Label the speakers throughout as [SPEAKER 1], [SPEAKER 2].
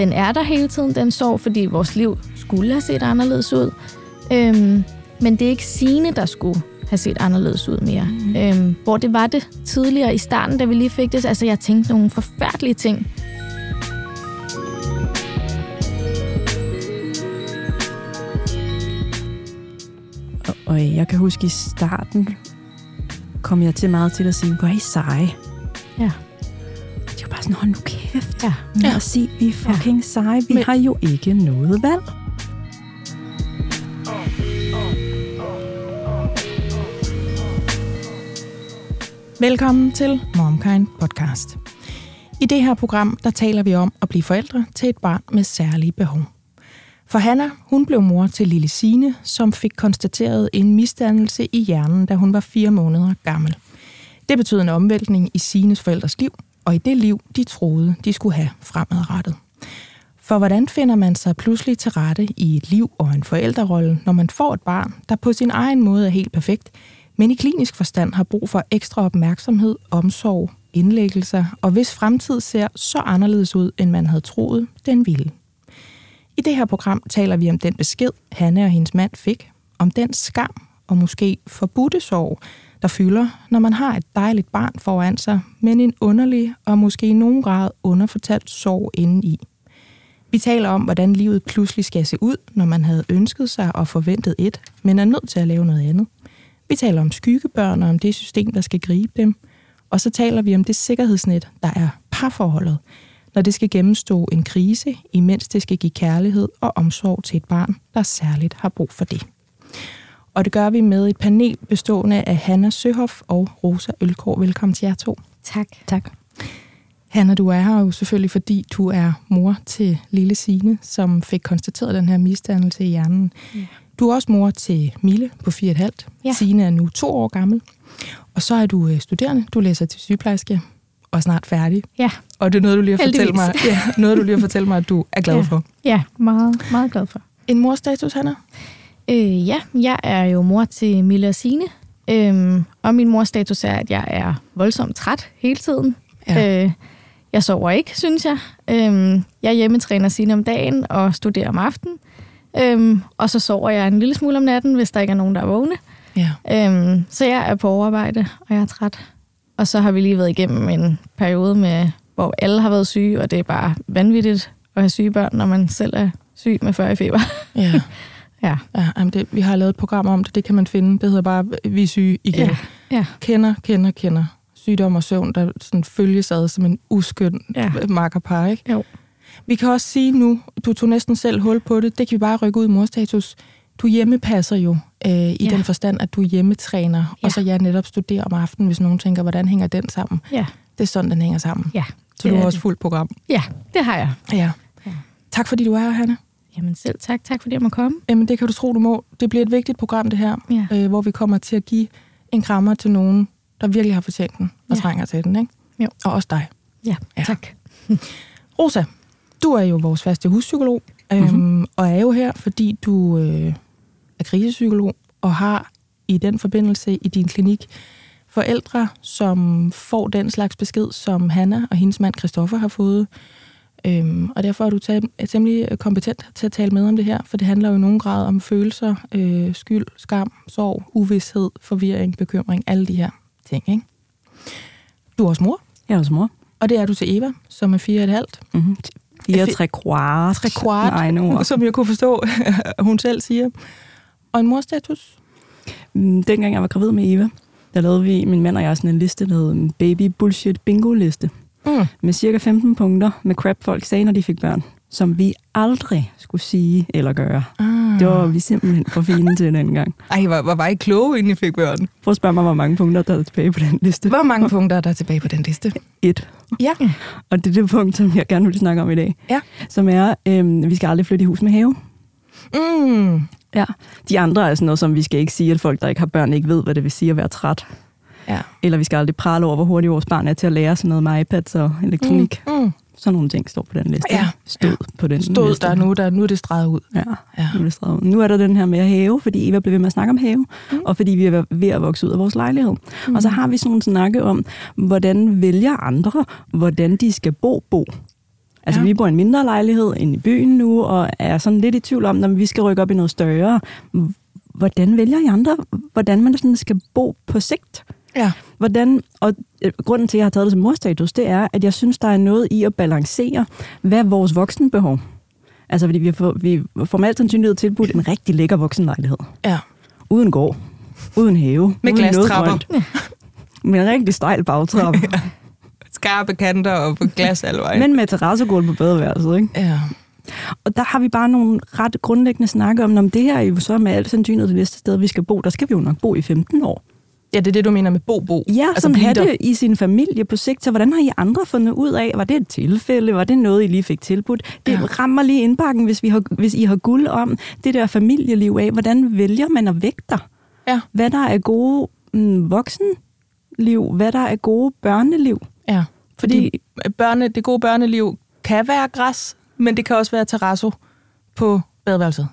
[SPEAKER 1] den er der hele tiden, den sorg, fordi vores liv skulle have set anderledes ud. Øhm, men det er ikke sine, der skulle have set anderledes ud mere. Mm. Øhm, hvor det var det tidligere i starten, da vi lige fik det. Altså, jeg tænkte nogle forfærdelige ting.
[SPEAKER 2] Og, og jeg kan huske i starten, kom jeg til meget til at sige, hvor er I seje?
[SPEAKER 1] Ja.
[SPEAKER 2] Det var bare sådan, hold nu kæft.
[SPEAKER 1] Ja.
[SPEAKER 2] Med at sige, vi er fucking ja. seje. Vi Men... har jo ikke noget valg.
[SPEAKER 3] Velkommen til MomKind Podcast. I det her program, der taler vi om at blive forældre til et barn med særlige behov. For Hanna, hun blev mor til lille Sine, som fik konstateret en misdannelse i hjernen, da hun var fire måneder gammel. Det betød en omvæltning i Sines forældres liv, og i det liv, de troede, de skulle have fremadrettet. For hvordan finder man sig pludselig til rette i et liv og en forældrerolle, når man får et barn, der på sin egen måde er helt perfekt, men i klinisk forstand har brug for ekstra opmærksomhed, omsorg, indlæggelser, og hvis fremtid ser så anderledes ud, end man havde troet, den ville. I det her program taler vi om den besked, Hanne og hendes mand fik, om den skam og måske forbudte sorg, der fylder, når man har et dejligt barn foran sig, men en underlig og måske i nogen grad underfortalt sorg indeni. Vi taler om, hvordan livet pludselig skal se ud, når man havde ønsket sig og forventet et, men er nødt til at lave noget andet. Vi taler om skyggebørn og om det system, der skal gribe dem. Og så taler vi om det sikkerhedsnet, der er parforholdet, når det skal gennemstå en krise, imens det skal give kærlighed og omsorg til et barn, der særligt har brug for det. Og det gør vi med et panel bestående af Hanna Søhoff og Rosa Ølgaard. Velkommen til jer to.
[SPEAKER 1] Tak.
[SPEAKER 2] Tak.
[SPEAKER 3] Hanna, du er her jo selvfølgelig, fordi du er mor til lille Sine, som fik konstateret den her misdannelse i hjernen. Ja. Du er også mor til Mille på 4,5. Ja. Signe er nu to år gammel. Og så er du øh, studerende. Du læser til sygeplejerske og snart færdig.
[SPEAKER 1] Ja.
[SPEAKER 3] Og det er noget, du lige har fortalt mig, ja, noget, du lige har fortalt mig, at du er glad
[SPEAKER 1] ja.
[SPEAKER 3] for.
[SPEAKER 1] Ja, meget, meget glad for.
[SPEAKER 3] En morstatus, Hanna?
[SPEAKER 1] Øh, ja, jeg er jo mor til Mille og Signe. Øhm, og min morstatus er, at jeg er voldsomt træt hele tiden. Ja. Øh, jeg sover ikke, synes jeg. Øhm, jeg hjemmetræner Signe om dagen og studerer om aftenen. Øhm, og så sover jeg en lille smule om natten, hvis der ikke er nogen, der er vågne.
[SPEAKER 3] Ja.
[SPEAKER 1] Øhm, så jeg er på overarbejde, og jeg er træt. Og så har vi lige været igennem en periode, med, hvor alle har været syge, og det er bare vanvittigt at have syge børn, når man selv er syg med 40 i feber.
[SPEAKER 3] Ja.
[SPEAKER 1] ja.
[SPEAKER 3] ja jamen det, vi har lavet et program om det, det kan man finde. Det hedder bare, vi er syge igen.
[SPEAKER 1] Ja. ja.
[SPEAKER 3] Kender, kender, kender. Sygdom og søvn, der sådan følges ad som en uskøn
[SPEAKER 1] Ja.
[SPEAKER 3] makkerpar, ikke?
[SPEAKER 1] Jo.
[SPEAKER 3] Vi kan også sige nu, du tog næsten selv hul på det, det kan vi bare rykke ud i morstatus. Du hjemmepasser jo øh, i
[SPEAKER 1] Ja.
[SPEAKER 3] den forstand, at du er hjemmetræner, ja. Og så jeg netop studerer om aftenen, hvis nogen tænker, hvordan hænger den sammen?
[SPEAKER 1] Ja.
[SPEAKER 3] Det er sådan, den hænger sammen.
[SPEAKER 1] Ja.
[SPEAKER 3] Så du har også fuldt program.
[SPEAKER 1] Ja, det har jeg.
[SPEAKER 3] Ja.
[SPEAKER 1] Ja.
[SPEAKER 3] Tak fordi du er her, Hanna.
[SPEAKER 1] Jamen selv tak. Tak fordi jeg må komme.
[SPEAKER 3] Jamen, det kan du tro, du må. Det bliver et vigtigt program, det her,
[SPEAKER 1] Ja.
[SPEAKER 3] øh, hvor vi kommer til at give en krammer til nogen, der virkelig har fortjent den og
[SPEAKER 1] Ja.
[SPEAKER 3] trænger til den, ikke?
[SPEAKER 1] Jo.
[SPEAKER 3] Og også dig.
[SPEAKER 1] Ja,
[SPEAKER 3] Ja.
[SPEAKER 1] tak.
[SPEAKER 3] Rosa, du er jo vores faste huspsykolog, øhm,
[SPEAKER 1] Mhm.
[SPEAKER 3] og er jo her, fordi du øh, er krisepsykolog og har i den forbindelse i din klinik forældre, som får den slags besked, som Hanna og hendes mand Christoffer har fået. Øhm, og derfor er du er temmelig kompetent til at tale med om det her, for det handler jo i nogen grad om følelser, øh, skyld, skam, sorg, uvidshed, forvirring, bekymring, alle de her ting. Ikke? Du er også mor,
[SPEAKER 2] Jeg er også mor.
[SPEAKER 3] og det er du til Eva, som er fire og et halvt.
[SPEAKER 2] Mm-hmm. Fire tre kvart.
[SPEAKER 3] Tre kvart,
[SPEAKER 2] Nej, nu.
[SPEAKER 3] som jeg kunne forstå, hun selv siger. Og en morstatus?
[SPEAKER 2] Mm, Dengang jeg var gravid med Eva, der lavede vi, min mand og jeg, sådan en liste, der hed en baby bullshit bingo liste.
[SPEAKER 3] Mm.
[SPEAKER 2] Med cirka 15 punkter med crap folk sagde, når de fik børn, som vi aldrig skulle sige eller gøre.
[SPEAKER 3] Ah.
[SPEAKER 2] Det var vi simpelthen for fine til dengang.
[SPEAKER 3] Ej, hvor, hvor var I kloge, inden I fik børn?
[SPEAKER 2] Prøv at spørge mig, hvor mange punkter der er tilbage på den liste.
[SPEAKER 3] Hvor mange punkter er der tilbage på den liste?
[SPEAKER 2] Et.
[SPEAKER 3] Ja.
[SPEAKER 2] Og det er det punkt, som jeg gerne vil snakke om i dag.
[SPEAKER 3] Ja.
[SPEAKER 2] Som er, øhm, vi skal aldrig flytte i hus med have.
[SPEAKER 3] Mm.
[SPEAKER 2] Ja. De andre er sådan noget, som vi skal ikke sige, at folk, der ikke har børn, ikke ved, hvad det vil sige at være træt.
[SPEAKER 3] Ja.
[SPEAKER 2] Eller vi skal aldrig prale over, hvor hurtigt vores barn er til at lære sådan noget med iPads og elektronik.
[SPEAKER 3] Mm. Mm.
[SPEAKER 2] Sådan nogle ting står på den liste.
[SPEAKER 3] Ja.
[SPEAKER 2] Stod på den
[SPEAKER 3] Stod
[SPEAKER 2] liste.
[SPEAKER 3] der nu, der, nu er det streget ud.
[SPEAKER 2] Ja,
[SPEAKER 3] Ja.
[SPEAKER 2] nu er, det streget ud. nu er der den her med at hæve, fordi Eva blev ved med at snakke om hæve, mm. og fordi vi er ved at vokse ud af vores lejlighed. Mm. Og så har vi sådan en snakke om, hvordan vælger andre, hvordan de skal bo, bo. Altså,
[SPEAKER 3] Ja.
[SPEAKER 2] ja. vi bor i en mindre lejlighed inde i byen nu, og er sådan lidt i tvivl om, når vi skal rykke op i noget større. Hvordan vælger I andre, hvordan man sådan skal bo på sigt?
[SPEAKER 3] Ja.
[SPEAKER 2] Hvordan, og øh, grunden til, at jeg har taget det som morstatus, det er, at jeg synes, der er noget i at balancere, hvad er vores voksenbehov? Altså, fordi vi får, vi får med alt sandsynlighed tilbudt en rigtig lækker voksenlejlighed.
[SPEAKER 3] Ja.
[SPEAKER 2] Uden gård, uden have,
[SPEAKER 3] Med
[SPEAKER 2] uden noget
[SPEAKER 3] glastrapper.
[SPEAKER 2] grønt. Med en rigtig stejl bagtrappe,
[SPEAKER 3] Skarpe kanter og på glas alvej.
[SPEAKER 2] men med terrassegulv på badeværelset, ikke?
[SPEAKER 3] ja.
[SPEAKER 2] Og der har vi bare nogle ret grundlæggende snakke om, om det her er jo så med alt sandsynlighed det næste sted, vi skal bo. Der skal vi jo nok bo i 15 år.
[SPEAKER 3] Ja, det er det, du mener med bo-bo.
[SPEAKER 2] Ja, altså have
[SPEAKER 3] der.
[SPEAKER 2] det i sin familie på sigt. Så hvordan har I andre fundet ud af, var det et tilfælde? Var det noget, I lige fik tilbudt? Det
[SPEAKER 3] Ja.
[SPEAKER 2] rammer lige indbakken, hvis, vi har, hvis I har guld om det der familieliv af. Hvordan vælger man at vægte
[SPEAKER 3] Ja.
[SPEAKER 2] Hvad der er gode mm, voksenliv? Hvad der er gode børneliv?
[SPEAKER 3] Ja, fordi børne, det gode børneliv kan være græs, men det kan også være terrasso på badeværelset.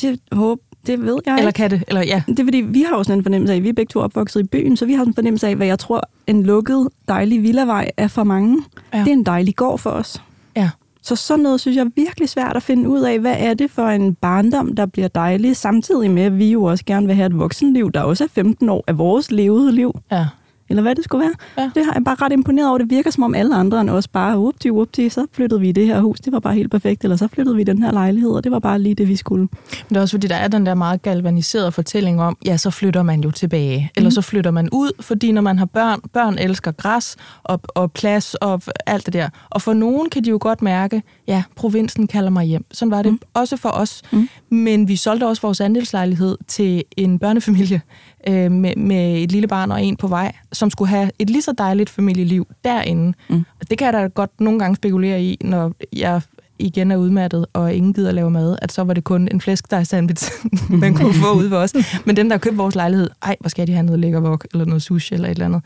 [SPEAKER 2] Det, håb, det ved jeg
[SPEAKER 3] Eller
[SPEAKER 2] ikke.
[SPEAKER 3] kan det? Eller ja.
[SPEAKER 2] Det er fordi, vi har jo sådan en fornemmelse af, vi er begge to opvokset i byen, så vi har sådan en fornemmelse af, hvad jeg tror, en lukket, dejlig villavej er for mange.
[SPEAKER 3] Ja.
[SPEAKER 2] Det er en dejlig gård for os.
[SPEAKER 3] Ja.
[SPEAKER 2] Så sådan noget synes jeg er virkelig svært at finde ud af, hvad er det for en barndom, der bliver dejlig, samtidig med, at vi jo også gerne vil have et voksenliv, der også er 15 år af vores levede liv,
[SPEAKER 3] Ja.
[SPEAKER 2] Eller hvad det skulle være.
[SPEAKER 3] Ja.
[SPEAKER 2] Det har jeg bare ret imponeret over. Det virker som om alle andre end os bare, upti, upti, så flyttede vi i det her hus, det var bare helt perfekt, eller så flyttede vi i den her lejlighed, og det var bare lige det, vi skulle.
[SPEAKER 3] Men det er også fordi, der er den der meget galvaniserede fortælling om, ja, så flytter man jo tilbage.
[SPEAKER 2] Mhm.
[SPEAKER 3] Eller så flytter man ud, fordi når man har børn, børn elsker græs og, og plads og alt det der. Og for nogen kan de jo godt mærke, ja, provinsen kalder mig hjem. Sådan var det
[SPEAKER 2] Mhm.
[SPEAKER 3] også for os.
[SPEAKER 2] Mm.
[SPEAKER 3] Men vi solgte også vores andelslejlighed til en børnefamilie øh, med, med et lille barn og en på vej, som skulle have et lige så dejligt familieliv derinde.
[SPEAKER 2] Mm.
[SPEAKER 3] Og det kan jeg da godt nogle gange spekulere i, når jeg igen er udmattet, og ingen gider lave mad, at så var det kun en flæskesteg sandwich, man kunne få ud ved os. Men dem, der købte vores lejlighed, ej, hvor skal de have noget lækker vok, eller noget sushi, eller et eller andet.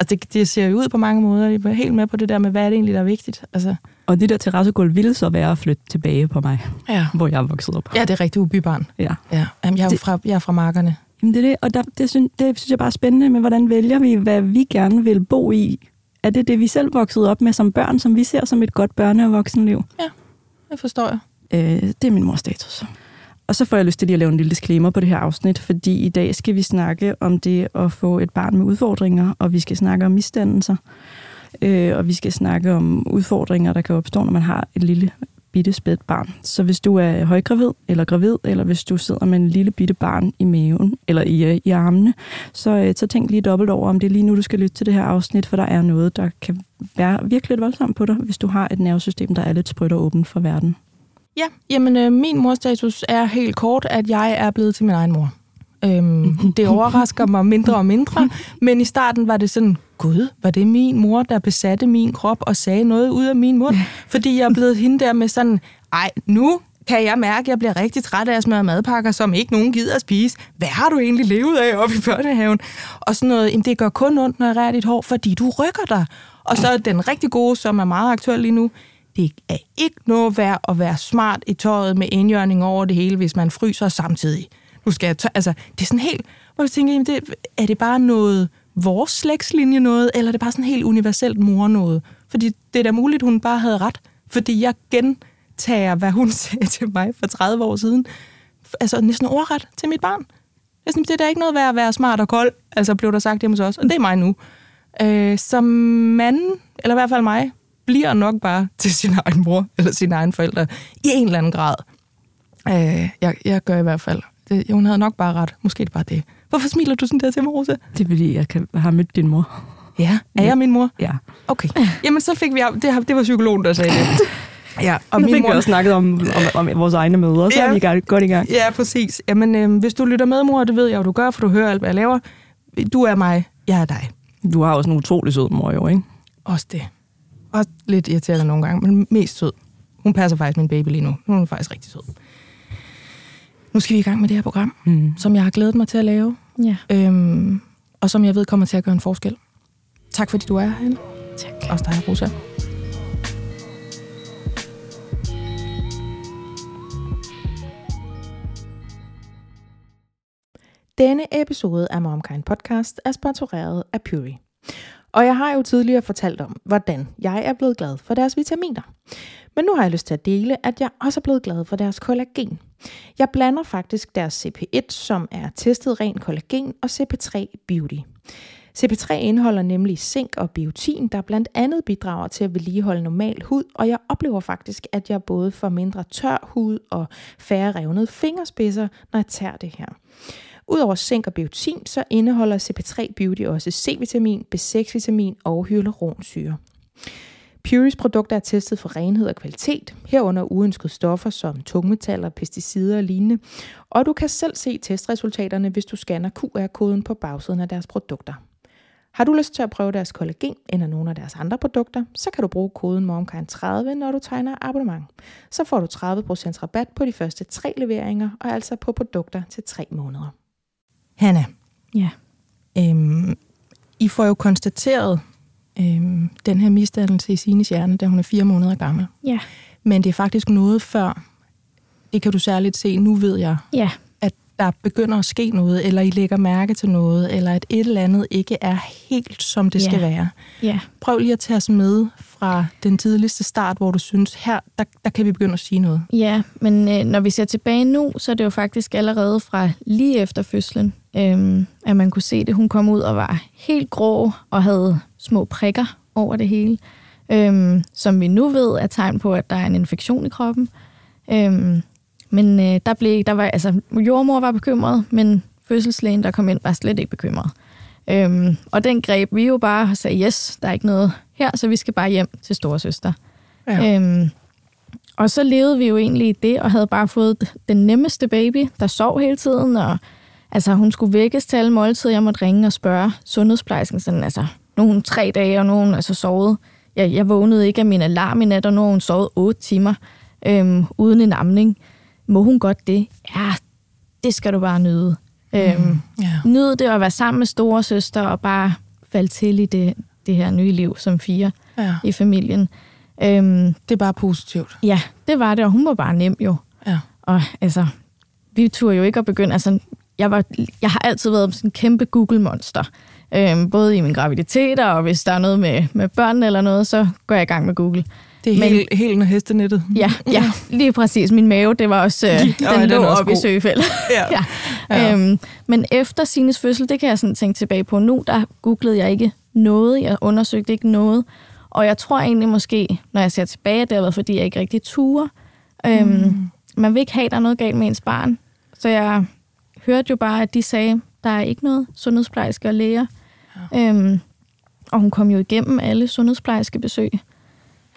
[SPEAKER 3] Altså, det, det ser jo ud på mange måder. Jeg er helt med på det der med, hvad er det egentlig, der er vigtigt. Altså,
[SPEAKER 2] Og det der terrassegulv ville så være at flytte tilbage på mig,
[SPEAKER 3] ja.
[SPEAKER 2] hvor jeg er vokset op.
[SPEAKER 3] ja, det er rigtig ubybarn.
[SPEAKER 2] Ja.
[SPEAKER 3] Ja. Jamen, jeg er jo
[SPEAKER 2] Det-
[SPEAKER 3] fra, jeg er fra markerne.
[SPEAKER 2] Jamen det er det, og der, det, synes, det synes jeg bare er spændende med, hvordan vælger vi, hvad vi gerne vil bo i. Er det det, vi selv voksede op med som børn, som vi ser som et godt børne- og voksenliv?
[SPEAKER 3] Det forstår jeg.
[SPEAKER 2] Øh, det er min mors status. Og så får jeg lyst til lige at lave en lille disclaimer på det her afsnit, fordi i dag skal vi snakke om det at få et barn med udfordringer, og vi skal snakke om misdannelser, øh, og vi skal snakke om udfordringer, der kan opstå, når man har et lille bitte spædt barn. Så hvis du er højgravid eller gravid, eller hvis du sidder med en lille bitte barn i maven eller i, øh, i armene, så, øh, så tænk lige dobbelt over, om det er lige nu, du skal lytte til det her afsnit, for der er noget, der kan være virkelig lidt voldsomt på dig, hvis du har et nervesystem, der er lidt sprødt og åbent for verden.
[SPEAKER 3] Ja, jamen øh, min morstatus er helt kort, at jeg er blevet til min egen mor. Øhm, det overrasker mig mindre og mindre, men i starten var det sådan, gud, var det min mor, der besatte min krop og sagde noget ud af min mund? Fordi jeg er blevet hende der med sådan, ej, nu kan jeg mærke, at jeg bliver rigtig træt af at smøre madpakker, som ikke nogen gider at spise. Hvad har du egentlig levet af oppe i børnehaven? Og sådan noget, jamen, det gør kun ondt, når jeg rærer dit hår, fordi du rykker dig. Og så den rigtig gode, som er meget aktuel lige nu, det er ikke noget værd at være smart i tøjet med indjørning over det hele, hvis man fryser samtidig. Nu skal jeg tø- altså, det er sådan helt, hvor jeg tænker, jamen det, er det bare noget vores slægtslinje noget, eller er det bare sådan helt universelt mor noget? Fordi det er da muligt, hun bare havde ret. Fordi jeg gentager, hvad hun sagde til mig for 30 år siden. Altså næsten ordret til mit barn. Jeg synes, det er da ikke noget værd at være smart og kold, altså blev der sagt hjemme hos os, og det er mig nu. Øh, som mand, eller i hvert fald mig, bliver nok bare til sin egen mor eller sine egne forældre i en eller anden grad. Øh, jeg, jeg gør i hvert fald. Det, hun havde nok bare ret. Måske er det bare det. Hvorfor smiler du sådan der til mig, Rosa?
[SPEAKER 2] Det er fordi, jeg kan, har mødt din mor.
[SPEAKER 3] Ja. Er jeg min mor?
[SPEAKER 2] Ja.
[SPEAKER 3] Okay. Jamen, så fik vi... Det, det var psykologen, der sagde det. Ja, og
[SPEAKER 2] nu
[SPEAKER 3] min
[SPEAKER 2] fik
[SPEAKER 3] mor...
[SPEAKER 2] vi også snakket om, om, om vores egne møder, så
[SPEAKER 3] Ja.
[SPEAKER 2] er vi gang, godt i gang.
[SPEAKER 3] Ja, præcis. Jamen, øh, hvis du lytter med, mor, det ved jeg jo, du gør, for du hører alt, hvad jeg laver. Du er mig, jeg er dig.
[SPEAKER 2] Du har også en utrolig sød mor, jo, ikke?
[SPEAKER 3] Også det. Også lidt irriterende nogle gange, men mest sød. Hun passer faktisk min baby lige nu. Hun er faktisk rigtig sød. Nu skal vi i gang med det her program,
[SPEAKER 2] Mm.
[SPEAKER 3] som jeg har glædet mig til at lave,
[SPEAKER 1] Ja,
[SPEAKER 3] øhm, og som jeg ved kommer til at gøre en forskel. Tak fordi du er herinde.
[SPEAKER 1] tak.
[SPEAKER 3] Også dig, Rosa. Denne episode af MomKind Podcast er sponsoreret af Puri. Og jeg har jo tidligere fortalt om, hvordan jeg er blevet glad for deres vitaminer. Men nu har jeg lyst til at dele, at jeg også er blevet glad for deres kollagen. Jeg blander faktisk deres CP1, som er testet ren kollagen, og CP3 Beauty. CP3 indeholder nemlig zink og biotin, der blandt andet bidrager til at vedligeholde normal hud, og jeg oplever faktisk, at jeg både får mindre tør hud og færre revnede fingerspidser, når jeg tager det her. Udover zink og biotin, så indeholder CP3 Beauty også C-vitamin, B6-vitamin og hyaluronsyre. Puris produkter er testet for renhed og kvalitet, herunder uønskede stoffer som tungmetaller, pesticider og lignende, og du kan selv se testresultaterne, hvis du scanner QR-koden på bagsiden af deres produkter. Har du lyst til at prøve deres kollagen eller nogle af deres andre produkter, så kan du bruge koden MOMKIND30, når du tegner abonnement. Så får du 30% rabat på de første tre leveringer, og altså på produkter til tre måneder. Hanna,
[SPEAKER 1] Ja.
[SPEAKER 3] øhm, I får jo konstateret øhm, den her misdannelse i sine hjerne, da hun er fire måneder gammel.
[SPEAKER 1] Ja.
[SPEAKER 3] Men det er faktisk noget før, det kan du særligt se, nu ved jeg,
[SPEAKER 1] Ja.
[SPEAKER 3] at der begynder at ske noget, eller I lægger mærke til noget, eller at et eller andet ikke er helt, som det
[SPEAKER 1] Ja.
[SPEAKER 3] skal være.
[SPEAKER 1] Ja.
[SPEAKER 3] Prøv lige at tage os med fra den tidligste start, hvor du synes, her, der, der kan vi begynde at sige noget.
[SPEAKER 1] Ja, men øh, når vi ser tilbage nu, så er det jo faktisk allerede fra lige efter fødslen, øhm, at man kunne se det. Hun kom ud og var helt grå og havde små prikker over det hele, øhm, som vi nu ved er tegn på, at der er en infektion i kroppen. Øhm, men øh, der blev, der var, altså, jordmor var bekymret, men fødselslægen, der kom ind, var slet ikke bekymret. Øhm, og den greb vi jo bare og sagde, yes, der er ikke noget her, så vi skal bare hjem til storesøster.
[SPEAKER 3] Ja.
[SPEAKER 1] Øhm, og så levede vi jo egentlig i det, og havde bare fået den nemmeste baby, der sov hele tiden, og altså, hun skulle vækkes til alle måltider. Jeg måtte ringe og spørge sundhedsplejersken, sådan, altså, hun tre dage, og hun altså sovet. Jeg, jeg vågnede ikke af min alarm i nat, og hun sovet otte timer øhm, uden en amning. Må hun godt det? Ja, det skal du bare nyde. Mm. Øhm,
[SPEAKER 3] Ja.
[SPEAKER 1] Nyd det at være sammen med store søster og bare falde til i det, det her nye liv som fire
[SPEAKER 3] ja.
[SPEAKER 1] i familien. Øhm,
[SPEAKER 3] Det er bare positivt.
[SPEAKER 1] Ja, det var det, og hun var bare nem jo.
[SPEAKER 3] Ja.
[SPEAKER 1] Og altså, vi turde jo ikke at begynde, altså, jeg, var, jeg har altid været sådan en kæmpe Google-monster. Øhm, både i min graviditet, og hvis der er noget med, med børn eller noget, så går jeg i gang med Google.
[SPEAKER 3] Det er
[SPEAKER 1] Men-
[SPEAKER 3] helt, helt når hestenettet.
[SPEAKER 1] Ja, ja, lige præcis. Min mave, det var også, øh, den,
[SPEAKER 3] den
[SPEAKER 1] lå
[SPEAKER 3] er også
[SPEAKER 1] op i søgefældet.
[SPEAKER 3] Ja.
[SPEAKER 1] ja.
[SPEAKER 3] Ja.
[SPEAKER 1] Øhm, men efter Sines fødsel, det kan jeg sådan tænke tilbage på nu, der googlede jeg ikke noget, jeg undersøgte ikke noget. Og jeg tror egentlig måske, når jeg ser tilbage, at det har været, fordi jeg ikke rigtig turer. Øhm, mm. Man vil ikke have, at der er noget galt med ens barn. Så jeg hørte jo bare, at de sagde, der er ikke noget sundhedsplejerske og læger. Ja. Øhm, og hun kom jo igennem alle sundhedsplejerske besøg.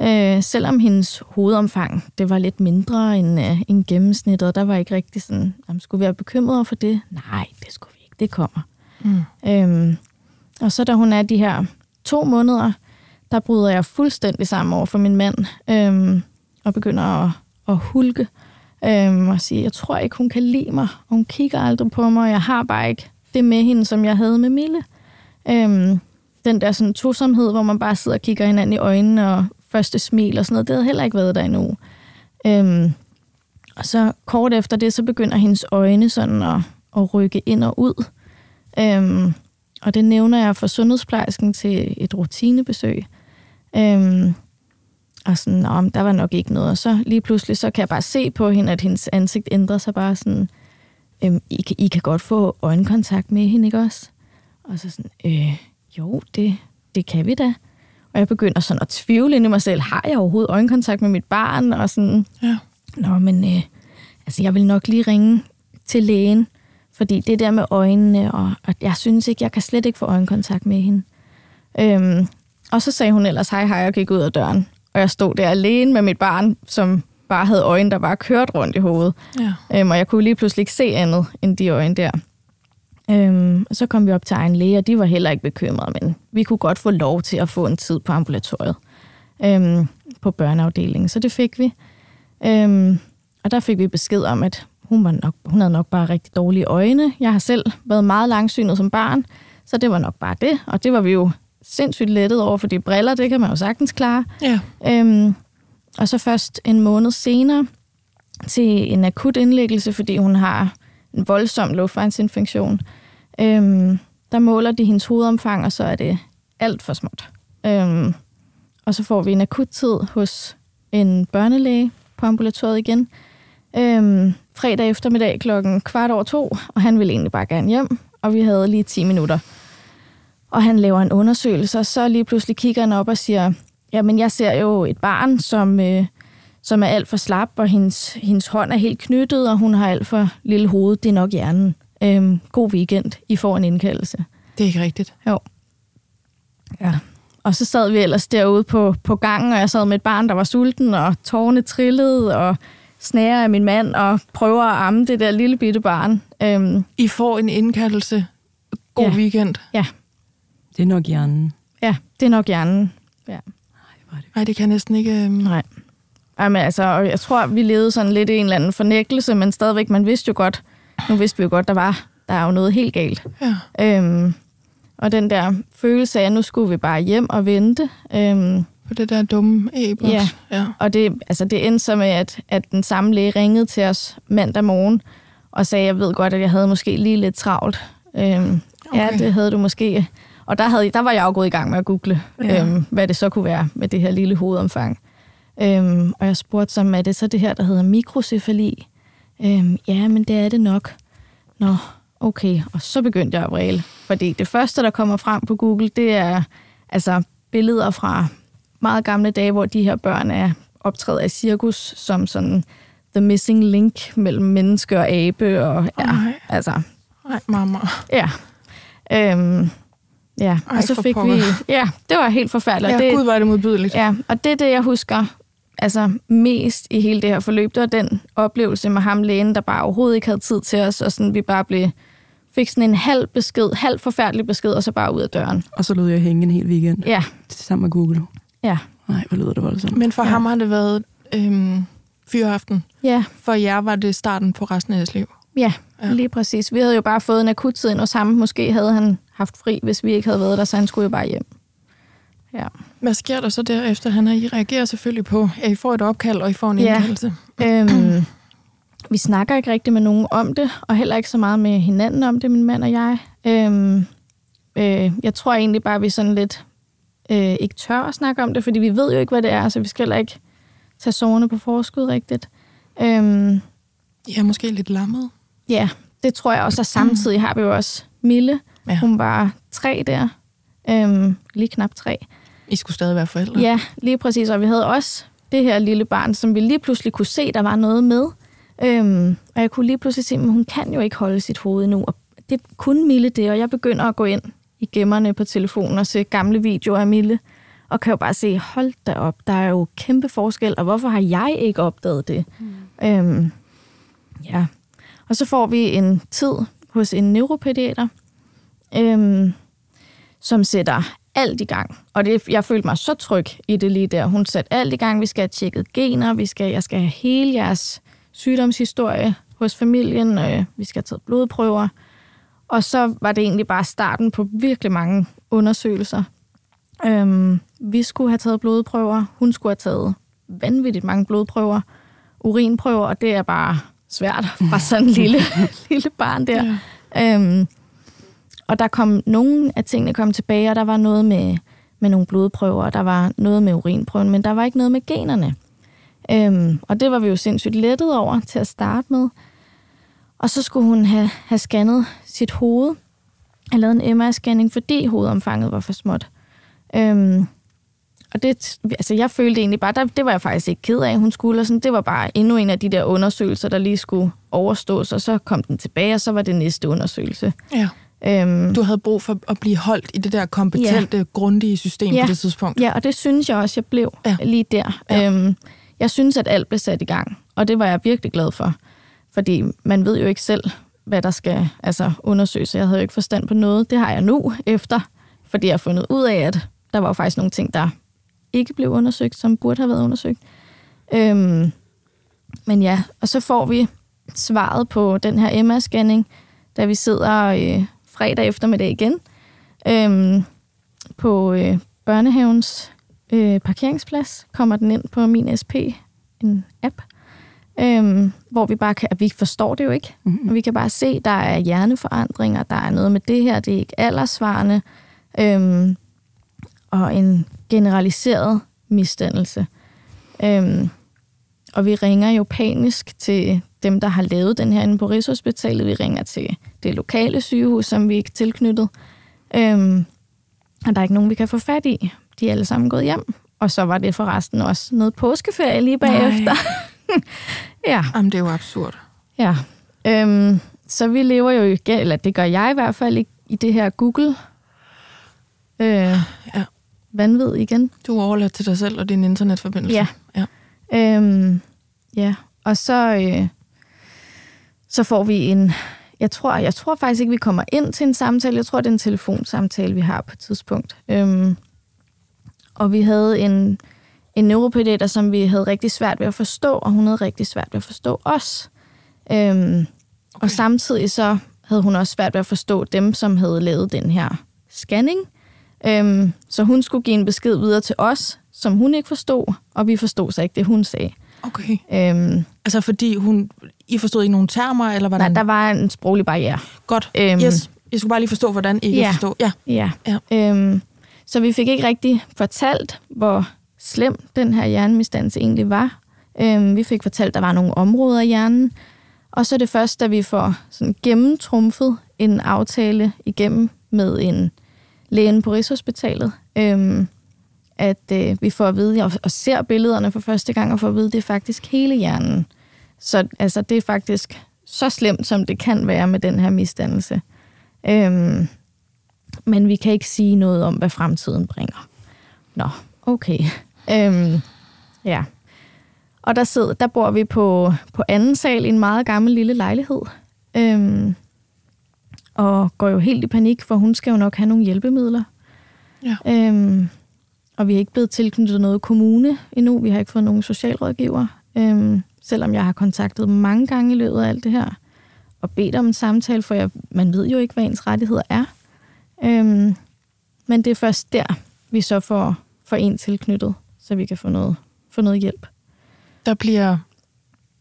[SPEAKER 1] Øh, selvom hendes hovedomfang det var lidt mindre end, øh, end gennemsnittet, der var ikke rigtig sådan, jamen, skulle vi være bekymrede for det? Nej, det skulle vi ikke, det kommer.
[SPEAKER 3] Mm.
[SPEAKER 1] Øhm, og så da hun er de her to måneder, der bryder jeg fuldstændig sammen over for min mand, øhm, og begynder at, at hulke, øhm, og sige, jeg tror ikke, hun kan lide mig, og hun kigger aldrig på mig, og jeg har bare ikke det med hende, som jeg havde med Mille. Øhm, den der sådan tosomhed, hvor man bare sidder og kigger hinanden i øjnene, og første smil og sådan noget, det havde heller ikke været der endnu. Øhm, og så kort efter det, så begynder hendes øjne sådan at, at rykke ind og ud. Øhm, og det nævner jeg for sundhedsplejersken til et rutinebesøg. Øhm, og sådan, Nå, der var nok ikke noget. Og så lige pludselig, så kan jeg bare se på hende, at hendes ansigt ændrer sig bare sådan, øhm, I, kan, I kan godt få øjenkontakt med hende, ikke også? Og så sådan, øh, jo, det, det kan vi da. Og jeg begynder sådan at tvivle ind i mig selv, har jeg overhovedet øjenkontakt med mit barn? Og sådan,
[SPEAKER 3] Ja.
[SPEAKER 1] Nå, men øh, altså, jeg vil nok lige ringe til lægen, fordi det der med øjnene, og, og jeg synes ikke, jeg kan slet ikke få øjenkontakt med hende. Øhm, og så sagde hun ellers hej hej og gik ud af døren. Og jeg stod der alene med mit barn, som bare havde øjne, der bare kørt rundt i hovedet.
[SPEAKER 3] Ja.
[SPEAKER 1] Øhm, og jeg kunne lige pludselig ikke se andet end de øjne der. Øhm, og så kom vi op til egen læge, og de var heller ikke bekymrede, men vi kunne godt få lov til at få en tid på ambulatoriet øhm, på børneafdelingen. Så det fik vi. Øhm, og der fik vi besked om, at hun, var nok, hun havde nok bare rigtig dårlige øjne. Jeg har selv været meget langsynet som barn, så det var nok bare det. Og det var vi jo sindssygt lettet over, for de briller, det kan man jo sagtens klare.
[SPEAKER 3] Ja.
[SPEAKER 1] Øhm, og så først en måned senere til en akut indlæggelse, fordi hun har en voldsom luftvejsinfektion. Øhm, der måler de hendes hovedomfang, og så er det alt for småt. Øhm, og så får vi en akut tid hos en børnelæge på ambulatoriet igen. Øhm, fredag eftermiddag klokken kvart over to, og han ville egentlig bare gerne hjem, og vi havde lige 10 minutter. Og han laver en undersøgelse, og så lige pludselig kigger han op og siger, jamen jeg ser jo et barn, som, øh, som er alt for slap, og hendes, hendes hånd er helt knyttet, og hun har alt for lille hoved. Det er nok hjernen. Øhm, god weekend. I får en indkaldelse.
[SPEAKER 3] Det er ikke rigtigt.
[SPEAKER 1] Jo. Ja. Og så sad vi ellers derude på, på gangen, og jeg sad med et barn, der var sulten, og tårne trillede, og snærer af min mand, og prøver at amme det der lille bitte barn. Øhm,
[SPEAKER 3] I får en indkaldelse. God
[SPEAKER 1] Ja.
[SPEAKER 3] weekend.
[SPEAKER 1] ja,
[SPEAKER 2] Det er nok hjernen.
[SPEAKER 1] ja, det er nok hjernen. Ja.
[SPEAKER 3] Nej, det kan jeg næsten ikke... øhm,
[SPEAKER 1] Nej. Jamen, altså, og jeg tror, vi levede sådan lidt i en eller anden fornægtelse, men stadigvæk, man vidste jo godt, nu vidste vi jo godt, der var, der er jo noget helt galt.
[SPEAKER 3] Ja.
[SPEAKER 1] Øhm, og den der følelse af, at nu skulle vi bare hjem og vente. Øhm,
[SPEAKER 3] På det der dumme e-boks.
[SPEAKER 1] Ja.
[SPEAKER 3] ja.
[SPEAKER 1] og det, altså, det endte så med, at, at den samme læge ringede til os mandag morgen og sagde, jeg ved godt, at jeg havde måske lige lidt travlt. Øhm, okay. Ja, det havde du måske. Og der, havde, der var jeg jo gået i gang med at google,
[SPEAKER 3] ja.
[SPEAKER 1] øhm, hvad det så kunne være med det her lille hovedomfang. Øhm, og jeg spurgte så, er det så det her, der hedder mikrocefali? Øhm, ja, men det er det nok. Nå, okay. Og så begyndte jeg at vræle. Fordi det første, der kommer frem på Google, det er altså billeder fra meget gamle dage, hvor de her børn er optrædet af cirkus som sådan the missing link mellem menneske og abe. Og, ja,
[SPEAKER 3] Nej.
[SPEAKER 1] altså,
[SPEAKER 3] Nej, mamma.
[SPEAKER 1] ja. Øhm, ja,
[SPEAKER 3] Ej,
[SPEAKER 1] og så fik
[SPEAKER 3] pokker.
[SPEAKER 1] vi... Ja, det var helt forfærdeligt.
[SPEAKER 3] Ja,
[SPEAKER 1] det,
[SPEAKER 3] gud, er det modbydeligt.
[SPEAKER 1] Ja, og det er det, jeg husker altså, mest i hele det her forløb. Det var den oplevelse med ham lægen, der bare overhovedet ikke havde tid til os, og sådan, vi bare blev, fik sådan en halv besked, halv forfærdelig besked, og så bare ud af døren.
[SPEAKER 2] Og så lød jeg hænge en hel weekend
[SPEAKER 1] Ja,
[SPEAKER 2] sammen med Google.
[SPEAKER 1] ja,
[SPEAKER 2] Nej, hvor lyder det voldsomt.
[SPEAKER 3] Men for
[SPEAKER 1] Ja.
[SPEAKER 3] ham har det været øhm, fyraften.
[SPEAKER 1] ja,
[SPEAKER 3] For jer var det starten på resten af jeres liv.
[SPEAKER 1] ja,
[SPEAKER 3] Ja.
[SPEAKER 1] lige præcis. Vi havde jo bare fået en akuttid ind hos ham. Måske havde han haft fri, hvis vi ikke havde været der, så han skulle jo bare hjem. Ja.
[SPEAKER 3] Hvad sker der så derefter? Han har I reagerer selvfølgelig på, at I får et opkald, og I får en
[SPEAKER 1] Ja.
[SPEAKER 3] indkaldelse.
[SPEAKER 1] Øhm, vi snakker ikke rigtig med nogen om det, og heller ikke så meget med hinanden om det, min mand og jeg. Øhm, øh, jeg tror egentlig bare, at vi sådan lidt øh, ikke tør at snakke om det, fordi vi ved jo ikke, hvad det er, så vi skal heller ikke tage soverne på forskud rigtigt. Øhm,
[SPEAKER 3] er måske lidt lammet.
[SPEAKER 1] ja, det tror jeg også, og samtidig har vi jo også Mille.
[SPEAKER 3] Ja.
[SPEAKER 1] Hun var tre der, øhm, lige knap tre.
[SPEAKER 3] I skulle stadig være forældre.
[SPEAKER 1] Ja, lige præcis. Og vi havde også det her lille barn, som vi lige pludselig kunne se, der var noget med. Øhm, og jeg kunne lige pludselig se, at hun kan jo ikke holde sit hoved endnu. Og det kunne Mille det, og jeg begynder at gå ind i gemmerne på telefonen og se gamle videoer af Mille. Og kan jo bare se, hold da op, der er jo kæmpe forskel, og hvorfor har jeg ikke opdaget det? Mm. Øhm, ja. Og så får vi en tid hos en neuropædiater, øhm, som sætter alt i gang. Og det, jeg følte mig så tryg i det lige der. Hun satte alt i gang. Vi skal have tjekket gener. Vi skal, jeg skal have hele jeres sygdomshistorie hos familien. Øh, vi skal have taget blodprøver. Og så var det egentlig bare starten på virkelig mange undersøgelser. Øhm, vi skulle have taget blodprøver. Hun skulle have taget vanvittigt mange blodprøver. Urinprøver, og det er bare svært fra sådan en lille, lille barn der. Ja. Øhm, og der kom nogle af tingene kom tilbage, og der var noget med, med nogle blodprøver, og der var noget med urinprøven, men der var ikke noget med generne. Øhm, og det var vi jo sindssygt lettet over til at starte med. Og så skulle hun have, have scannet sit hoved. Jeg lavede en MR-scanning, fordi hovedomfanget var for småt. Øhm, og det, altså jeg følte egentlig bare, der, det var jeg faktisk ikke ked af, hun skulle. Og sådan, det var bare endnu en af de der undersøgelser, der lige skulle overstås, og så kom den tilbage, og så var det næste undersøgelse.
[SPEAKER 3] ja.
[SPEAKER 1] Øhm,
[SPEAKER 3] Du havde brug for at blive holdt i det der kompetente, ja. grundige system
[SPEAKER 1] Ja.
[SPEAKER 3] på det tidspunkt.
[SPEAKER 1] Ja, og det synes jeg også, jeg blev
[SPEAKER 3] Ja.
[SPEAKER 1] lige der.
[SPEAKER 3] Ja.
[SPEAKER 1] Ja. Øhm, jeg synes, at alt blev sat i gang, og det var jeg virkelig glad for. Fordi man ved jo ikke selv, hvad der skal altså, undersøges. Jeg havde jo ikke forstand på noget. Det har jeg nu efter, fordi jeg har fundet ud af, at der var jo faktisk nogle ting, der ikke blev undersøgt, som burde have været undersøgt. Øhm, men ja, og så får vi svaret på den her MR-scanning, da vi sidder øh, fredag eftermiddag igen øhm, på øh, børnehavens øh, parkeringsplads. Kommer den ind på min SP, en app, øhm, hvor vi bare kan, vi forstår det jo ikke. Mm-hmm. Og vi kan bare se, der er hjerneforandringer, der er noget med det her, det er ikke aldersvarende, øhm, og en generaliseret misdannelse. Øhm, og vi ringer jo panisk til dem, der har lavet den her inde på Rigshospitalet. Vi ringer til det lokale sygehus, som vi er tilknyttet. Øhm, og der er ikke nogen, vi kan få fat i. De er alle sammen gået hjem. Og så var det forresten også noget påskeferie lige bagefter.
[SPEAKER 3] ja. Jamen, det er jo absurd.
[SPEAKER 1] Ja. Øhm, så vi lever jo, igen, eller det gør jeg i hvert fald, i, i det her Google. Øh, ja. Vanvid igen.
[SPEAKER 3] Du er overladt til dig selv og din internetforbindelse.
[SPEAKER 1] Ja. ja. Øhm, ja. Og så, øh, så får vi en... Jeg tror, jeg tror faktisk ikke, vi kommer ind til en samtale. Jeg tror, det er en telefonsamtale, vi har på et tidspunkt. Øhm, og vi havde en, en neuropædagoger, som vi havde rigtig svært ved at forstå, og hun havde rigtig svært ved at forstå os. Øhm, okay. Og samtidig så havde hun også svært ved at forstå dem, som havde lavet den her scanning. Øhm, så hun skulle give en besked videre til os, som hun ikke forstod, og vi forstod så ikke det, hun sagde.
[SPEAKER 3] Okay. Øhm, altså fordi hun, I forstod ikke nogen termer, eller hvordan?
[SPEAKER 1] Nej, der var en sproglig barriere.
[SPEAKER 3] Godt, øhm, yes. Jeg skulle bare lige forstå, hvordan I ja, forstå.
[SPEAKER 1] Ja, ja. ja. Øhm, så vi fik ikke rigtig fortalt, hvor slem den her hjernemisdannelse egentlig var. Øhm, vi fik fortalt, at der var nogle områder i hjernen. Og så er det først, da vi får sådan gennemtrumfet en aftale igennem med en lægen på Rigshospitalet, øhm, at øh, vi får at vide, og, og ser billederne for første gang, og får at vide, at det er faktisk hele hjernen. Så altså, det er faktisk så slemt, som det kan være med den her misdannelse. Øhm, men vi kan ikke sige noget om, hvad fremtiden bringer. Nå, okay. Øhm, ja. Og der, sidder, der bor vi på, på anden sal i en meget gammel lille lejlighed. Øhm, og går jo helt i panik, for hun skal jo nok have nogle hjælpemidler. Ja. Øhm, og vi er ikke blevet tilknyttet noget kommune endnu. Vi har ikke fået nogen socialrådgiver. Øhm, selvom jeg har kontaktet mange gange i løbet af alt det her. Og bedt om en samtale, for jeg, man ved jo ikke, hvad ens rettigheder er. Øhm, men det er først der, vi så får, får en tilknyttet, så vi kan få noget, få noget hjælp.
[SPEAKER 3] Der bliver,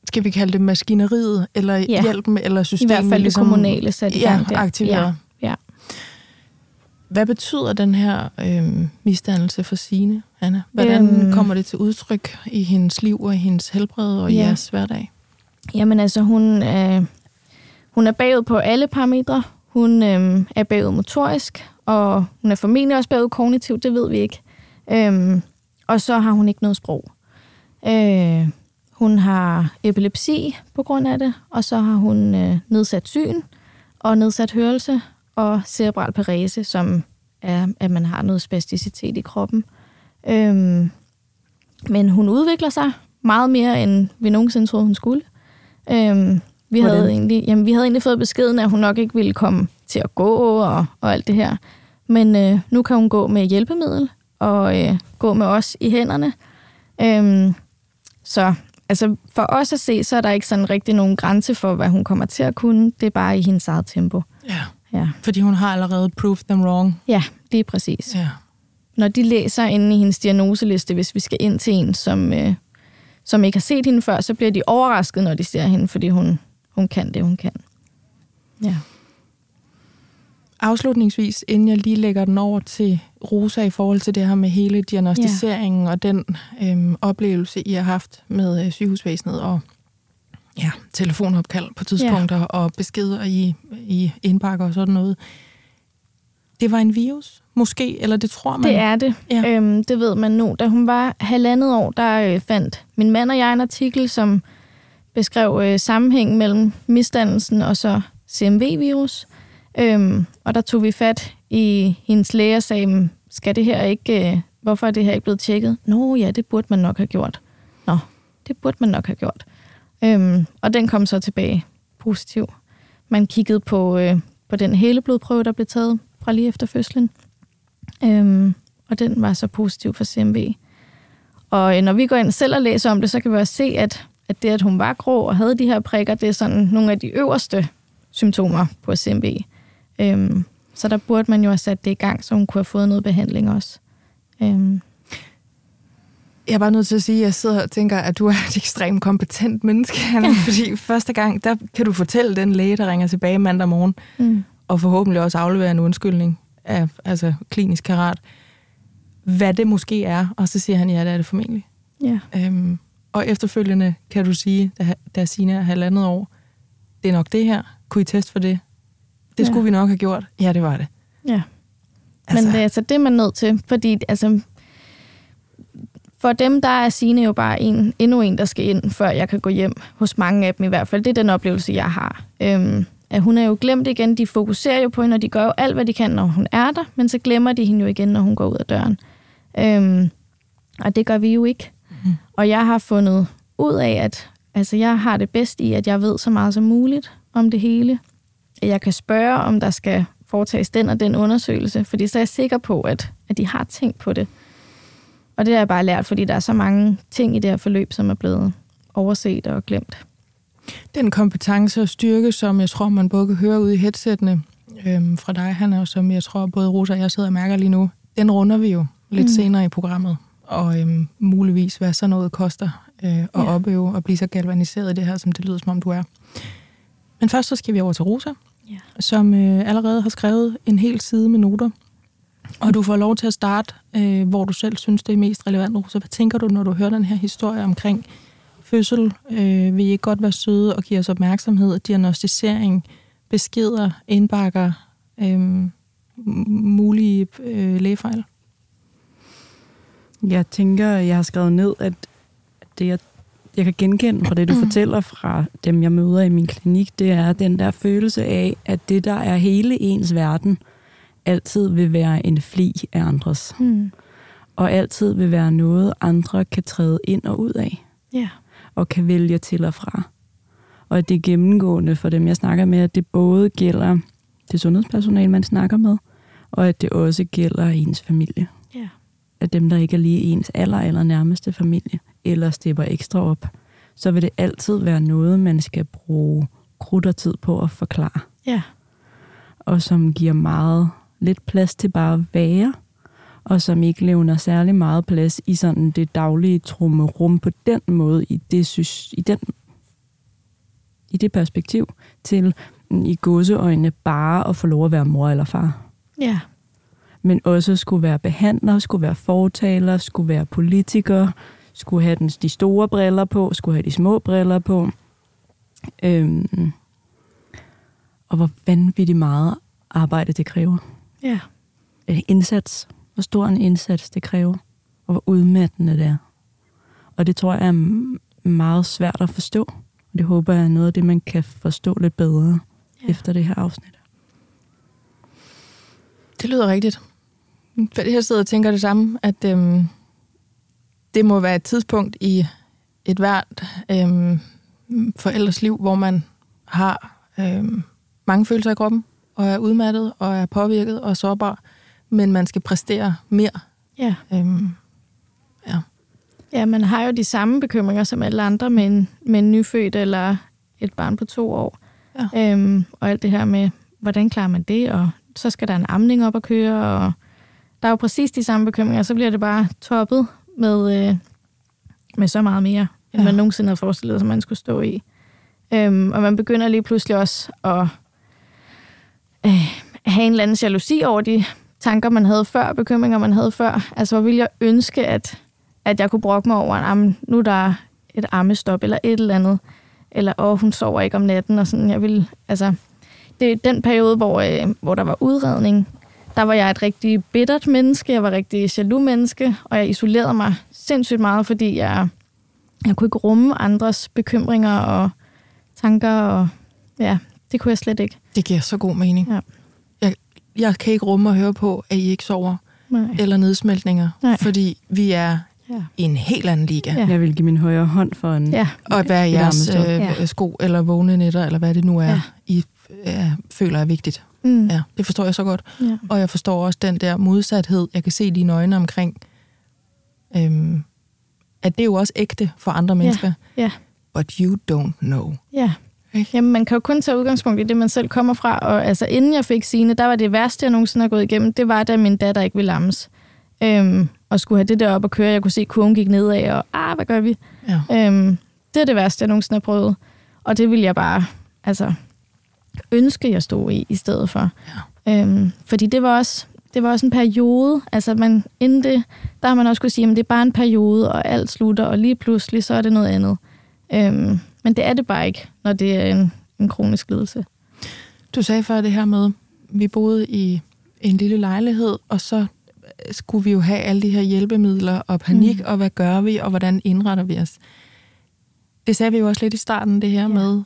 [SPEAKER 3] skal vi kalde det maskineriet, eller ja. hjælpen, eller systemet?
[SPEAKER 1] I hvert fald ligesom, det kommunale sat i
[SPEAKER 3] gang ja, aktiveret. Ja, ja. Hvad betyder den her øhm, misdannelse for sine, Anna? Hvordan øhm, kommer det til udtryk i hendes liv og i hendes helbred og ja. i jeres hverdag?
[SPEAKER 1] Jamen altså, hun, øh, hun er bagud på alle parametre. Hun øhm, er bagud motorisk, og hun er formentlig også bagud kognitivt, det ved vi ikke. Øhm, og så har hun ikke noget sprog. Øh, hun har epilepsi på grund af det, og så har hun øh, nedsat syn og nedsat hørelse og cerebral parese, som er, at man har noget spasticitet i kroppen. Øhm, men hun udvikler sig meget mere, end vi nogensinde troede, hun skulle. Øhm, vi, havde egentlig, jamen, vi havde egentlig fået beskeden, at hun nok ikke ville komme til at gå og, og alt det her. Men øh, nu kan hun gå med hjælpemiddel og øh, gå med os i hænderne. Øhm, så altså, for os at se, så er der ikke sådan rigtig nogen grænse for, hvad hun kommer til at kunne. Det er bare i hendes eget tempo.
[SPEAKER 3] Ja, ja. fordi hun har allerede proved them wrong.
[SPEAKER 1] Ja, lige præcis. Ja. Når de læser inde i hendes diagnoseliste, hvis vi skal ind til en, som, øh, som ikke har set hende før, så bliver de overrasket, når de ser hende, fordi hun, hun kan det, hun kan. Ja.
[SPEAKER 3] Afslutningsvis, inden jeg lige lægger den over til Rosa i forhold til det her med hele diagnostiseringen ja. og den øhm, oplevelse, I har haft med øh, sygehusvæsenet og ja, telefonopkald på tidspunkter ja. og beskeder i, i indpakker og sådan noget. Det var en virus, måske, eller det tror man?
[SPEAKER 1] Det er det. Ja. Øhm, det ved man nu. Da hun var halvandet år, der øh, fandt min mand og jeg en artikel, som beskrev øh, sammenhæng mellem misdannelsen og så CMV-virus. Øhm, og der tog vi fat i hendes læge og sagde, skal det her ikke, øh, hvorfor er det her ikke blevet tjekket? Nå ja, det burde man nok have gjort. Nå, det burde man nok have gjort. Øhm, og den kom så tilbage positiv. Man kiggede på, øh, på den hele blodprøve, der blev taget fra lige efter fødslen. Øhm, og den var så positiv for CMV. Og øh, når vi går ind selv og læser om det, så kan vi også se, at, at det, at hun var grå og havde de her prikker, det er sådan nogle af de øverste symptomer på CMV. Øhm, så der burde man jo have sat det i gang, så hun kunne have fået noget behandling også. Øhm.
[SPEAKER 3] Jeg er bare nødt til at sige, at jeg sidder og tænker, at du er et ekstremt kompetent menneske, Anna, fordi første gang, der kan du fortælle den læge, der ringer tilbage mandag morgen, mm. og forhåbentlig også aflevere en undskyldning af altså klinisk karat, hvad det måske er, og så siger han, ja, det er det formentlig.
[SPEAKER 1] Ja.
[SPEAKER 3] Øhm, og efterfølgende kan du sige, da, da Sina er halvandet år, det er nok det her. Kunne I teste for det? Det
[SPEAKER 1] Ja.
[SPEAKER 3] skulle vi nok have gjort. Ja, det var det.
[SPEAKER 1] Ja.
[SPEAKER 3] Altså,
[SPEAKER 1] Men det, er altså, det er man nødt til, fordi altså, for dem, der er Signe jo bare en, endnu en, der skal ind, før jeg kan gå hjem. Hos mange af dem i hvert fald. Det er den oplevelse, jeg har. Øhm, at hun er jo glemt igen. De fokuserer jo på hende, og de gør jo alt, hvad de kan, når hun er der. Men så glemmer de hende jo igen, når hun går ud af døren. Øhm, og det gør vi jo ikke.
[SPEAKER 3] Mhm.
[SPEAKER 1] Og jeg har fundet ud af, at altså, jeg har det bedst i, at jeg ved så meget som muligt om det hele. At jeg kan spørge, om der skal foretages den og den undersøgelse, fordi så er jeg sikker på, at, at de har tænkt på det. Og det har jeg bare lært, fordi der er så mange ting i det her forløb, som er blevet overset og glemt.
[SPEAKER 3] Den kompetence og styrke, som jeg tror, man både kan høre ude i headsættene øhm, fra dig, han og som jeg tror, både Rosa og jeg sidder og mærker lige nu, den runder vi jo lidt
[SPEAKER 1] Mm.
[SPEAKER 3] senere i programmet. Og øhm, muligvis, hvad sådan noget koster øh, at
[SPEAKER 1] ja.
[SPEAKER 3] opøve og blive så galvaniseret i det her, som det lyder, som om du er. Men først så skal vi over til Rosa,
[SPEAKER 1] Ja.
[SPEAKER 3] som øh, allerede har skrevet en hel side med noter. Og du får lov til at starte, øh, hvor du selv synes, det er mest relevant, Rosa. Hvad tænker du, når du hører den her historie omkring fødsel? Øh, vil I ikke godt være søde og give os opmærksomhed, diagnostisering, beskeder, indbakker, øh, mulige øh, lægefejl?
[SPEAKER 2] Jeg tænker, jeg har skrevet ned, at det, jeg, jeg kan genkende fra det, du fortæller fra dem, jeg møder i min klinik, det er den der følelse af, at det, der er hele ens verden, altid vil være en fli af andres.
[SPEAKER 1] Hmm.
[SPEAKER 2] Og altid vil være noget, andre kan træde ind og ud af,
[SPEAKER 1] Ja.
[SPEAKER 2] og kan vælge til og fra. Og at det er gennemgående for dem, jeg snakker med, at det både gælder det sundhedspersonale, man snakker med, og at det også gælder ens familie
[SPEAKER 1] Ja.
[SPEAKER 2] af dem, der ikke er lige ens aller, aller nærmeste familie, eller stepper ekstra op, så vil det altid være noget, man skal bruge krudt og tid på at forklare,
[SPEAKER 1] Ja.
[SPEAKER 2] og som giver meget lidt plads til bare at være, og som ikke levner særlig meget plads i sådan det daglige trummerum på den måde, i det, sys- i den, i det perspektiv, til mm, i godseøjne bare at få lov at være mor eller far
[SPEAKER 1] Ja.
[SPEAKER 2] men også skulle være behandler, skulle være fortaler, skulle være politiker, skulle have den, de store briller på, skulle have de små briller på. Øhm, og hvor vanvittigt meget arbejde det kræver.
[SPEAKER 1] Ja.
[SPEAKER 2] Øh, Indsats. Hvor stor en indsats det kræver. Og hvor udmattende det er. Og det tror jeg er meget svært at forstå. Og det håber jeg er noget af det, man kan forstå lidt bedre
[SPEAKER 1] Ja.
[SPEAKER 2] efter det her afsnit.
[SPEAKER 3] Det lyder rigtigt. For jeg sidder og tænker det samme, at øhm, det må være et tidspunkt i et hvert øhm, forældres liv, hvor man har øhm, mange følelser i kroppen, og er udmattet, og er påvirket og sårbar, men man skal præstere mere.
[SPEAKER 1] Ja.
[SPEAKER 3] Øhm,
[SPEAKER 1] Ja, man har jo de samme bekymringer som alle andre med en, med en nyfødt eller et barn på to år.
[SPEAKER 3] Ja.
[SPEAKER 1] Øhm, og alt det her med, hvordan klarer man det, og så skal der en amning op at køre, og der er jo præcis de samme bekymringer, så bliver det bare toppet med, øh, med så meget mere, end
[SPEAKER 3] Ja.
[SPEAKER 1] man nogensinde havde forestillet sig, man skulle stå i. Øhm, og man begynder lige pludselig også at øh, have en eller anden jalousi over de tanker, man havde før, bekymringer, man havde før. Altså, hvor ville jeg ønske, at, at jeg kunne brokke mig over, at nu er der et armestop, eller et eller andet. Eller, åh, hun sover ikke om natten, og sådan. Jeg ville, altså, det er den periode, hvor, øh, hvor der var udredning. Der var jeg et rigtig bittert menneske, jeg var rigtig jaloux menneske, og jeg isolerede mig sindssygt meget, fordi jeg, jeg kunne ikke rumme andres bekymringer og tanker, og ja, det kunne jeg slet ikke.
[SPEAKER 3] det giver så god mening.
[SPEAKER 1] Ja.
[SPEAKER 3] Jeg, jeg kan ikke rumme at høre på, at I ikke sover,
[SPEAKER 1] Nej.
[SPEAKER 3] eller nedsmeltninger,
[SPEAKER 1] Nej.
[SPEAKER 3] fordi vi er
[SPEAKER 1] Ja.
[SPEAKER 3] i en helt anden liga.
[SPEAKER 1] Ja.
[SPEAKER 2] Ja. Jeg vil give min højre hånd for en
[SPEAKER 1] Ja,
[SPEAKER 3] Og være i jeres øh,
[SPEAKER 1] Ja.
[SPEAKER 3] sko eller vågne nætter, eller hvad det nu er,
[SPEAKER 1] Ja.
[SPEAKER 3] ja. I øh, føler er vigtigt.
[SPEAKER 1] mm.
[SPEAKER 3] Ja, det forstår jeg så godt.
[SPEAKER 1] ja.
[SPEAKER 3] Og jeg forstår også den der modsathed, jeg kan se i dine øjne omkring, øhm, at det er jo også ægte for andre mennesker.
[SPEAKER 1] ja.
[SPEAKER 3] But you don't know.
[SPEAKER 1] Ja. Jamen, man kan jo kun tage udgangspunkt i det, man selv kommer fra. Og altså, inden jeg fik sine, der var det værste, jeg nogensinde har gået igennem, det var, da min datter ikke ville lammes. Øhm, og skulle have det der op og køre. Jeg kunne se, at kurven gik nedad, og ah, hvad gør vi?
[SPEAKER 3] Ja.
[SPEAKER 1] Øhm, det er det værste, jeg nogensinde har prøvet. Og det vil jeg bare altså, ønske, jeg stod i, i stedet for.
[SPEAKER 3] Ja.
[SPEAKER 1] Øhm, fordi det var også, det var også en periode. Altså, man, inden det, der har man også kunne sige, at det er bare en periode, og alt slutter, og lige pludselig, så er det noget andet. Øhm, men det er det bare ikke, når det er en, en kronisk lidelse.
[SPEAKER 3] Du sagde før det her med, vi boede i en lille lejlighed, og så skulle vi jo have alle de her hjælpemidler og panik, mm. og hvad gør vi, og hvordan indretter vi os? Det sagde vi jo også lidt i starten, det her ja. med,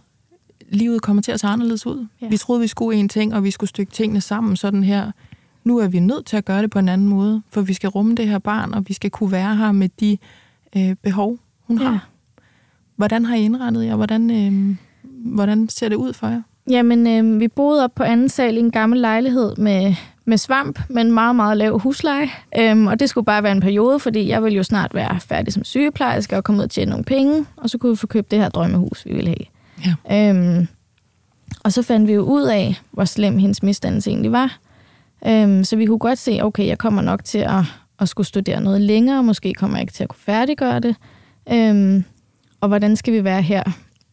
[SPEAKER 3] livet kommer til at se anderledes ud. Ja. Vi troede, vi skulle en ting, og vi skulle stykke tingene sammen sådan her. Nu er vi nødt til at gøre det på en anden måde, for vi skal rumme det her barn, og vi skal kunne være her med de øh, behov, hun ja. har. Hvordan har I indrettet jer? Hvordan, øh, hvordan ser det ud for jer?
[SPEAKER 1] Jamen, øh, vi boede op på anden sal i en gammel lejlighed med, med svamp, men meget, meget lav husleje. Øhm, og det skulle bare være en periode, fordi jeg ville jo snart være færdig som sygeplejerske og komme ud og tjene nogle penge, og så kunne vi få købt det her drømmehus, vi ville have. Ja. Øhm, og så fandt vi jo ud af, hvor slem hendes misdannelse egentlig var. Øhm, så vi kunne godt se, okay, jeg kommer nok til at, at skulle studere noget længere, måske kommer jeg ikke til at kunne færdiggøre det. Øhm, og hvordan skal vi være her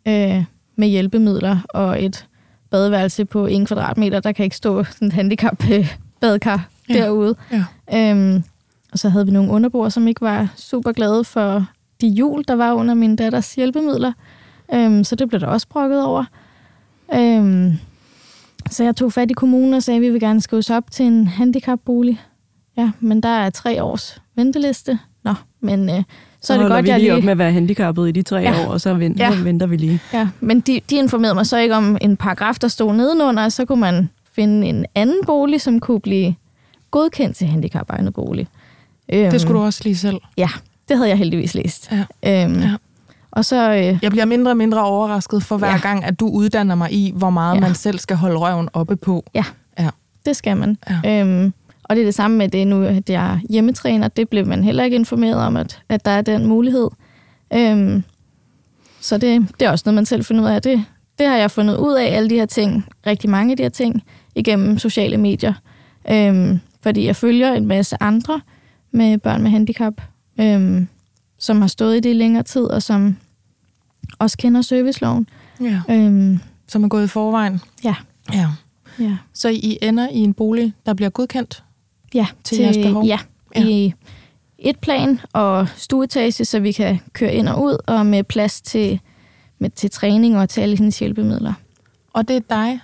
[SPEAKER 1] øh, med hjælpemidler og et badeværelse på en kvadratmeter, der kan ikke stå sådan et handicap-badekar ja. derude. Ja. Øhm, og så havde vi nogle underboer, som ikke var super glade for de hjul, der var under min datters hjælpemidler. Øhm, så det blev der også brokket over. Øhm, så jeg tog fat i kommunen og sagde, at vi vil gerne skrives op til en handicapbolig. Ja, men der er tre års venteliste. Nå, men øh, så,
[SPEAKER 2] så
[SPEAKER 1] er det godt,
[SPEAKER 2] vi
[SPEAKER 1] jeg
[SPEAKER 2] lige op med at være handicappet i de tre ja. år, og så venter, ja. venter vi lige.
[SPEAKER 1] Ja, men de, de informerede mig så ikke om en paragraf, der stod nedenunder, og så kunne man finde en anden bolig, som kunne blive godkendt til handicapegnet bolig.
[SPEAKER 3] Det skulle du også lige selv?
[SPEAKER 1] Ja, det havde jeg heldigvis læst. Ja. Øhm, ja.
[SPEAKER 3] Og så, øh, jeg bliver mindre og mindre overrasket for hver ja. gang, at du uddanner mig i, hvor meget ja. man selv skal holde røven oppe på.
[SPEAKER 1] Ja, ja. det skal man. Ja. Øhm, og det er det samme med det nu, at jeg er hjemmetræner. Det blev man heller ikke informeret om, at, at der er den mulighed. Øhm, så det, det er også noget, man selv finder ud af. Det, det har jeg fundet ud af, alle de her ting, rigtig mange af de her ting, igennem sociale medier. Øhm, fordi jeg følger en masse andre med børn med handicap, øhm, som har stået i det i længere tid, og som også kender serviceloven.
[SPEAKER 3] Ja. Øhm, som er gået i forvejen.
[SPEAKER 1] Ja.
[SPEAKER 3] ja. ja. Så I ender i en bolig, der bliver godkendt?
[SPEAKER 1] Ja.
[SPEAKER 3] Til, til jeres behov?
[SPEAKER 1] Ja, ja. i et plan og stueetage, så vi kan køre ind og ud, og med plads til, med, til træning og til alle hendes hjælpemidler.
[SPEAKER 3] Og det er dig,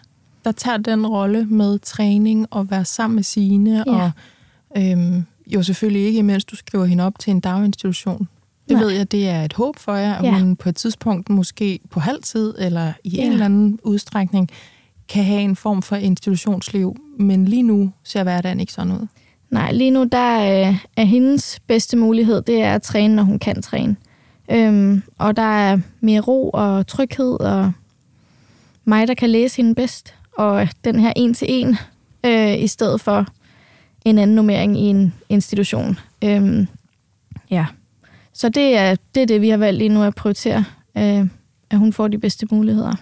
[SPEAKER 3] der tager den rolle med træning og være sammen med sine, ja. og øhm, jo selvfølgelig ikke, mens du skriver hende op til en daginstitution. Det Nej. ved jeg, det er et håb for jer, at ja. hun på et tidspunkt, måske på halvtid eller i ja. en eller anden udstrækning, kan have en form for institutionsliv. Men lige nu ser hverdagen ikke sådan ud.
[SPEAKER 1] Nej, lige nu der er, er hendes bedste mulighed, det er at træne, når hun kan træne. Øhm, og der er mere ro og tryghed, og mig, der kan læse hende bedst. Og den her en-til-en, øh, i stedet for en anden nummering i en institution. Øhm, ja. Så det er, det er det, vi har valgt lige nu at prioritere, øh, at hun får de bedste muligheder.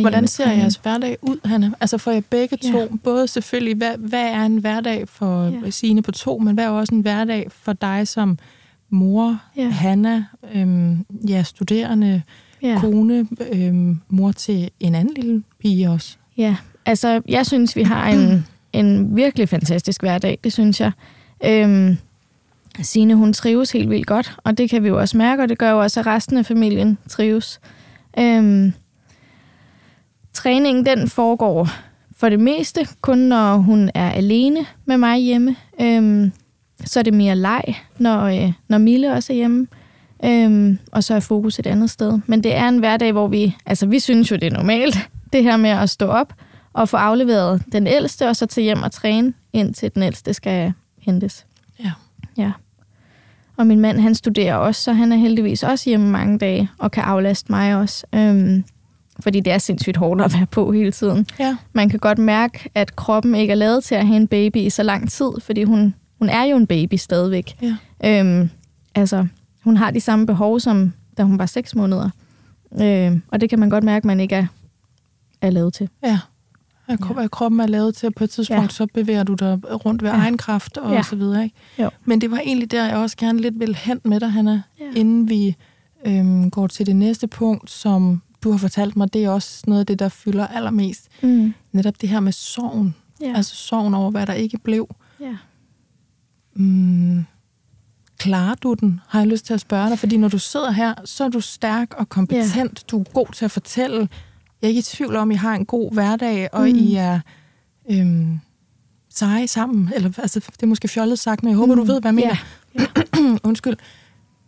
[SPEAKER 3] Hvordan ser jeres hverdag ud, Hanna? Altså for jer begge to, ja. både selvfølgelig, hvad, hvad er en hverdag for ja. Signe på to, men hvad er også en hverdag for dig som mor, ja. Hanna, øhm, ja, studerende, ja. kone, øhm, mor til en anden lille pige også?
[SPEAKER 1] Ja, altså jeg synes, vi har en, en virkelig fantastisk hverdag, det synes jeg. Øhm, Signe, hun trives helt vildt godt, og det kan vi jo også mærke, og det gør jo også, at resten af familien trives. Øhm, træningen, den foregår for det meste kun, når hun er alene med mig hjemme. Øhm, så er det mere leg, når, øh, når Mille også er hjemme. Øhm, og så er fokus et andet sted. Men det er en hverdag, hvor vi, altså vi synes jo, det er normalt, det her med at stå op og få afleveret den ældste, og så til hjem og træne, indtil den ældste skal hentes.
[SPEAKER 3] Ja.
[SPEAKER 1] Ja. Og min mand, han studerer også, så han er heldigvis også hjemme mange dage, og kan aflaste mig også. Øhm, fordi det er sindssygt hårdt at være på hele tiden.
[SPEAKER 3] Ja.
[SPEAKER 1] Man kan godt mærke, at kroppen ikke er lavet til at have en baby i så lang tid, fordi hun, hun er jo en baby stadigvæk.
[SPEAKER 3] Ja.
[SPEAKER 1] Øhm, altså, hun har de samme behov, som da hun var 6 måneder. Øhm, og det kan man godt mærke, at man ikke er, er lavet til.
[SPEAKER 3] Ja. At ja. kroppen er lavet til, at på et tidspunkt, ja. så bevæger du dig rundt ved ja. egen kraft og, ja. så videre. Ikke?
[SPEAKER 1] Jo.
[SPEAKER 3] Men det var egentlig der, jeg også gerne lidt vil hen med dig, Hanna, ja. inden vi øhm, går til det næste punkt, som du har fortalt mig, det er også noget af det, der fylder allermest.
[SPEAKER 1] Mm.
[SPEAKER 3] Netop det her med sorgen. Ja. Altså sorgen over, hvad der ikke blev.
[SPEAKER 1] Ja.
[SPEAKER 3] mm, klarer du den, har jeg lyst til at spørge dig. Fordi når du sidder her, så er du stærk og kompetent. Yeah. Du er god til at fortælle. Jeg er ikke i tvivl om, I har en god hverdag, og mm. I er øhm, seje sammen. Eller, altså, det er måske fjollet sagt, men jeg håber, mm. du ved, hvad jeg mener. Yeah. Undskyld.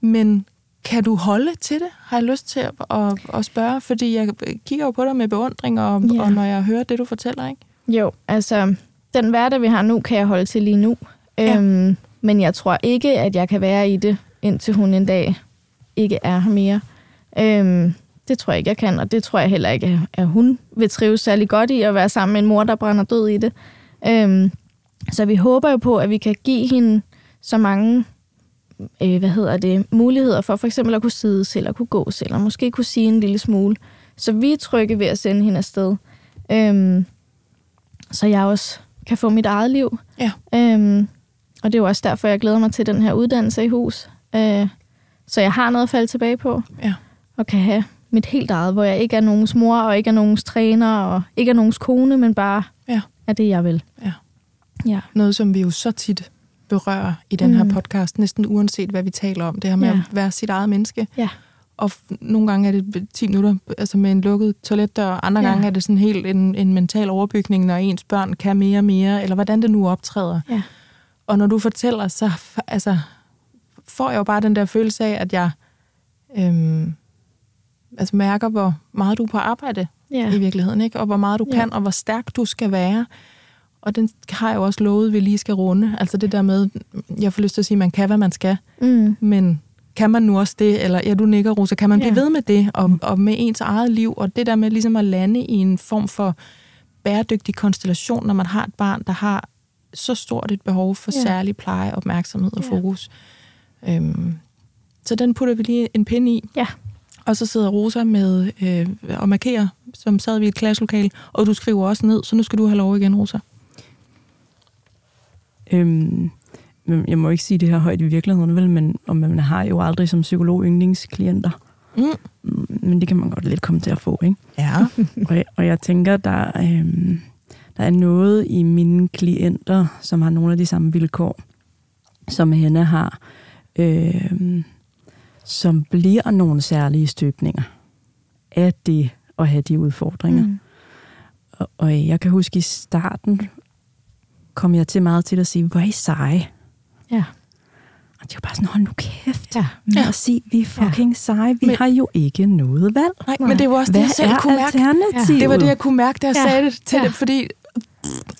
[SPEAKER 3] Men kan du holde til det, har jeg lyst til at, at, at spørge? Fordi jeg kigger jo på dig med beundring, og, yeah. og når jeg hører det, du fortæller, ikke?
[SPEAKER 1] Jo, altså, den hverdag, vi har nu, kan jeg holde til lige nu. Ja. Øhm, men jeg tror ikke, at jeg kan være i det, indtil hun en dag ikke er her mere. Øhm, det tror jeg ikke, jeg kan, og det tror jeg heller ikke, at hun vil trives særlig godt i at være sammen med en mor, der brænder død i det. Øhm, så vi håber jo på, at vi kan give hende så mange øh, hvad hedder det, muligheder for for eksempel at kunne sidde selv, og kunne gå selv, og måske kunne sige en lille smule. Så vi er trygge ved at sende hende afsted. Øhm, så jeg også kan få mit eget liv.
[SPEAKER 3] Ja.
[SPEAKER 1] Øhm, og det er jo også derfor, jeg glæder mig til den her uddannelse i hus. Øh, så jeg har noget at falde tilbage på.
[SPEAKER 3] Ja.
[SPEAKER 1] Og kan have mit helt eget, hvor jeg ikke er nogens mor, og ikke er nogens træner, og ikke er nogens kone, men bare
[SPEAKER 3] ja.
[SPEAKER 1] er det, jeg vil.
[SPEAKER 3] Ja.
[SPEAKER 1] ja.
[SPEAKER 3] Noget, som vi jo så tit berører i den her mm. podcast, næsten uanset hvad vi taler om. Det her med ja. at være sit eget menneske.
[SPEAKER 1] Ja.
[SPEAKER 3] Og nogle gange er det 10 minutter altså med en lukket toiletdør, og andre ja. gange er det sådan helt en, en mental overbygning, når ens børn kan mere og mere, eller hvordan det nu optræder.
[SPEAKER 1] Ja.
[SPEAKER 3] Og når du fortæller, så altså, får jeg jo bare den der følelse af, at jeg øhm, altså mærker, hvor meget du er på arbejde ja. i virkeligheden, ikke? og hvor meget du ja. kan, og hvor stærk du skal være. Og den har jeg jo også lovet, at vi lige skal runde. Altså det der med, jeg får lyst til at sige, at man kan, hvad man skal,
[SPEAKER 1] mm.
[SPEAKER 3] men kan man nu også det? Eller ja, du nikker, Rosa, kan man ja. blive ved med det? Og, og med ens eget liv, og det der med ligesom at lande i en form for bæredygtig konstellation, når man har et barn, der har så stort et behov for ja. særlig pleje, opmærksomhed og ja. fokus. Øhm, så den putter vi lige en pind i.
[SPEAKER 1] Ja.
[SPEAKER 3] Og så sidder Rosa med øh, og markerer, som sad vi i et klasselokale, og du skriver også ned, så nu skal du have lov igen, Rosa.
[SPEAKER 2] Øhm, jeg må ikke sige det her højt i virkeligheden, vel, men og man har jo aldrig som psykolog yndlingsklienter.
[SPEAKER 3] Mm.
[SPEAKER 2] Men det kan man godt lidt komme til at få, ikke?
[SPEAKER 3] Ja.
[SPEAKER 2] og, jeg, og jeg tænker, der, øhm, der er noget i mine klienter, som har nogle af de samme vilkår, som hende har, øhm, som bliver nogle særlige støbninger af det at have de udfordringer. Mm. Og, og jeg kan huske i starten, kom jeg til meget til at sige, hvor er I seje?
[SPEAKER 1] Ja.
[SPEAKER 2] Og det var bare sådan, hold nu kæft
[SPEAKER 1] ja.
[SPEAKER 2] med ja. at sige, vi er fucking ja. seje. Vi men, har jo ikke noget valg.
[SPEAKER 3] Nej, men det var også
[SPEAKER 2] Hvad
[SPEAKER 3] det, jeg selv kunne mærke.
[SPEAKER 2] Ja.
[SPEAKER 3] Det var det, jeg kunne mærke, da jeg ja. sagde det til ja. det, fordi...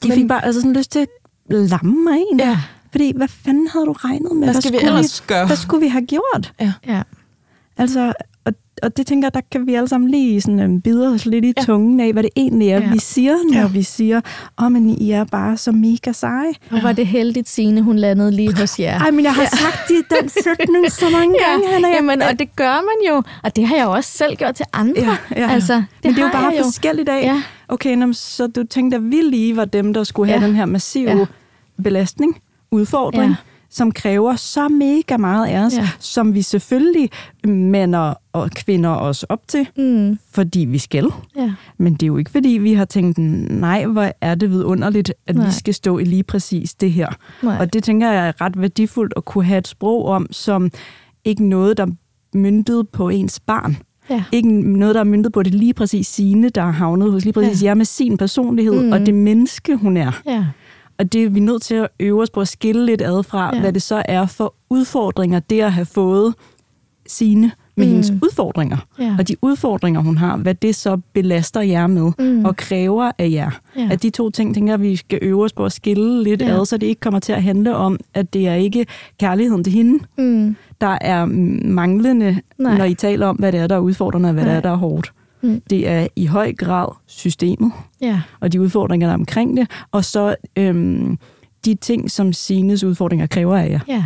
[SPEAKER 2] Men, fik bare altså sådan lyst til at lamme mig ind.
[SPEAKER 3] Ja.
[SPEAKER 2] Fordi, hvad fanden havde du regnet med?
[SPEAKER 3] Hvad skal hvad vi ellers
[SPEAKER 2] vi,
[SPEAKER 3] gøre?
[SPEAKER 2] Hvad skulle vi have gjort?
[SPEAKER 3] Ja.
[SPEAKER 1] ja.
[SPEAKER 2] Altså, og det tænker jeg, der kan vi alle sammen lige sådan, um, bide os lidt i ja. tungen af, hvad det egentlig er, ja. vi siger, når ja. vi siger, åh, oh, men I er bare så mega seje.
[SPEAKER 1] Og var det heldigt, Signe, hun landede lige hos jer.
[SPEAKER 2] Ej, men jeg har ja. sagt det, den sætning så mange ja. gange, Hanna.
[SPEAKER 1] Jamen, og det gør man jo, og det har jeg jo også selv gjort til andre. Ja, ja. Altså, det
[SPEAKER 2] men det er jo bare forskelligt af. Ja. Okay, nå, så du tænkte, at vi lige var dem, der skulle have ja. den her massive ja. belastning, udfordring. Ja som kræver så mega meget af os, ja. som vi selvfølgelig mænd og kvinder os op til,
[SPEAKER 1] mm.
[SPEAKER 2] fordi vi skal.
[SPEAKER 1] Ja.
[SPEAKER 2] Men det er jo ikke, fordi vi har tænkt, nej, hvor er det vidunderligt, at nej. vi skal stå i lige præcis det her.
[SPEAKER 1] Nej.
[SPEAKER 2] Og det tænker jeg er ret værdifuldt at kunne have et sprog om, som ikke noget, der myndtet på ens barn.
[SPEAKER 1] Ja.
[SPEAKER 2] Ikke noget, der er myndet på det lige præcis sine, der har havnet hos lige præcis ja. jer med sin personlighed mm. og det menneske, hun er.
[SPEAKER 1] Ja.
[SPEAKER 2] Og det er vi nødt til at øve os på at skille lidt ad fra, ja. hvad det så er for udfordringer, det at have fået sine med mm. hendes udfordringer.
[SPEAKER 1] Ja.
[SPEAKER 2] Og de udfordringer, hun har, hvad det så belaster jer med mm. og kræver af jer.
[SPEAKER 1] Ja.
[SPEAKER 2] At de to ting, tænker vi skal øve os på at skille lidt ja. ad, så det ikke kommer til at handle om, at det er ikke kærligheden til hende,
[SPEAKER 1] mm.
[SPEAKER 2] der er manglende,
[SPEAKER 1] Nej.
[SPEAKER 2] når I taler om, hvad det er, der er udfordrende, og hvad Nej. det er, der er hårdt.
[SPEAKER 1] Mm.
[SPEAKER 2] Det er i høj grad systemet
[SPEAKER 1] ja.
[SPEAKER 2] og de udfordringer, der er omkring det, og så øhm, de ting, som Sines udfordringer kræver af jer.
[SPEAKER 1] Ja.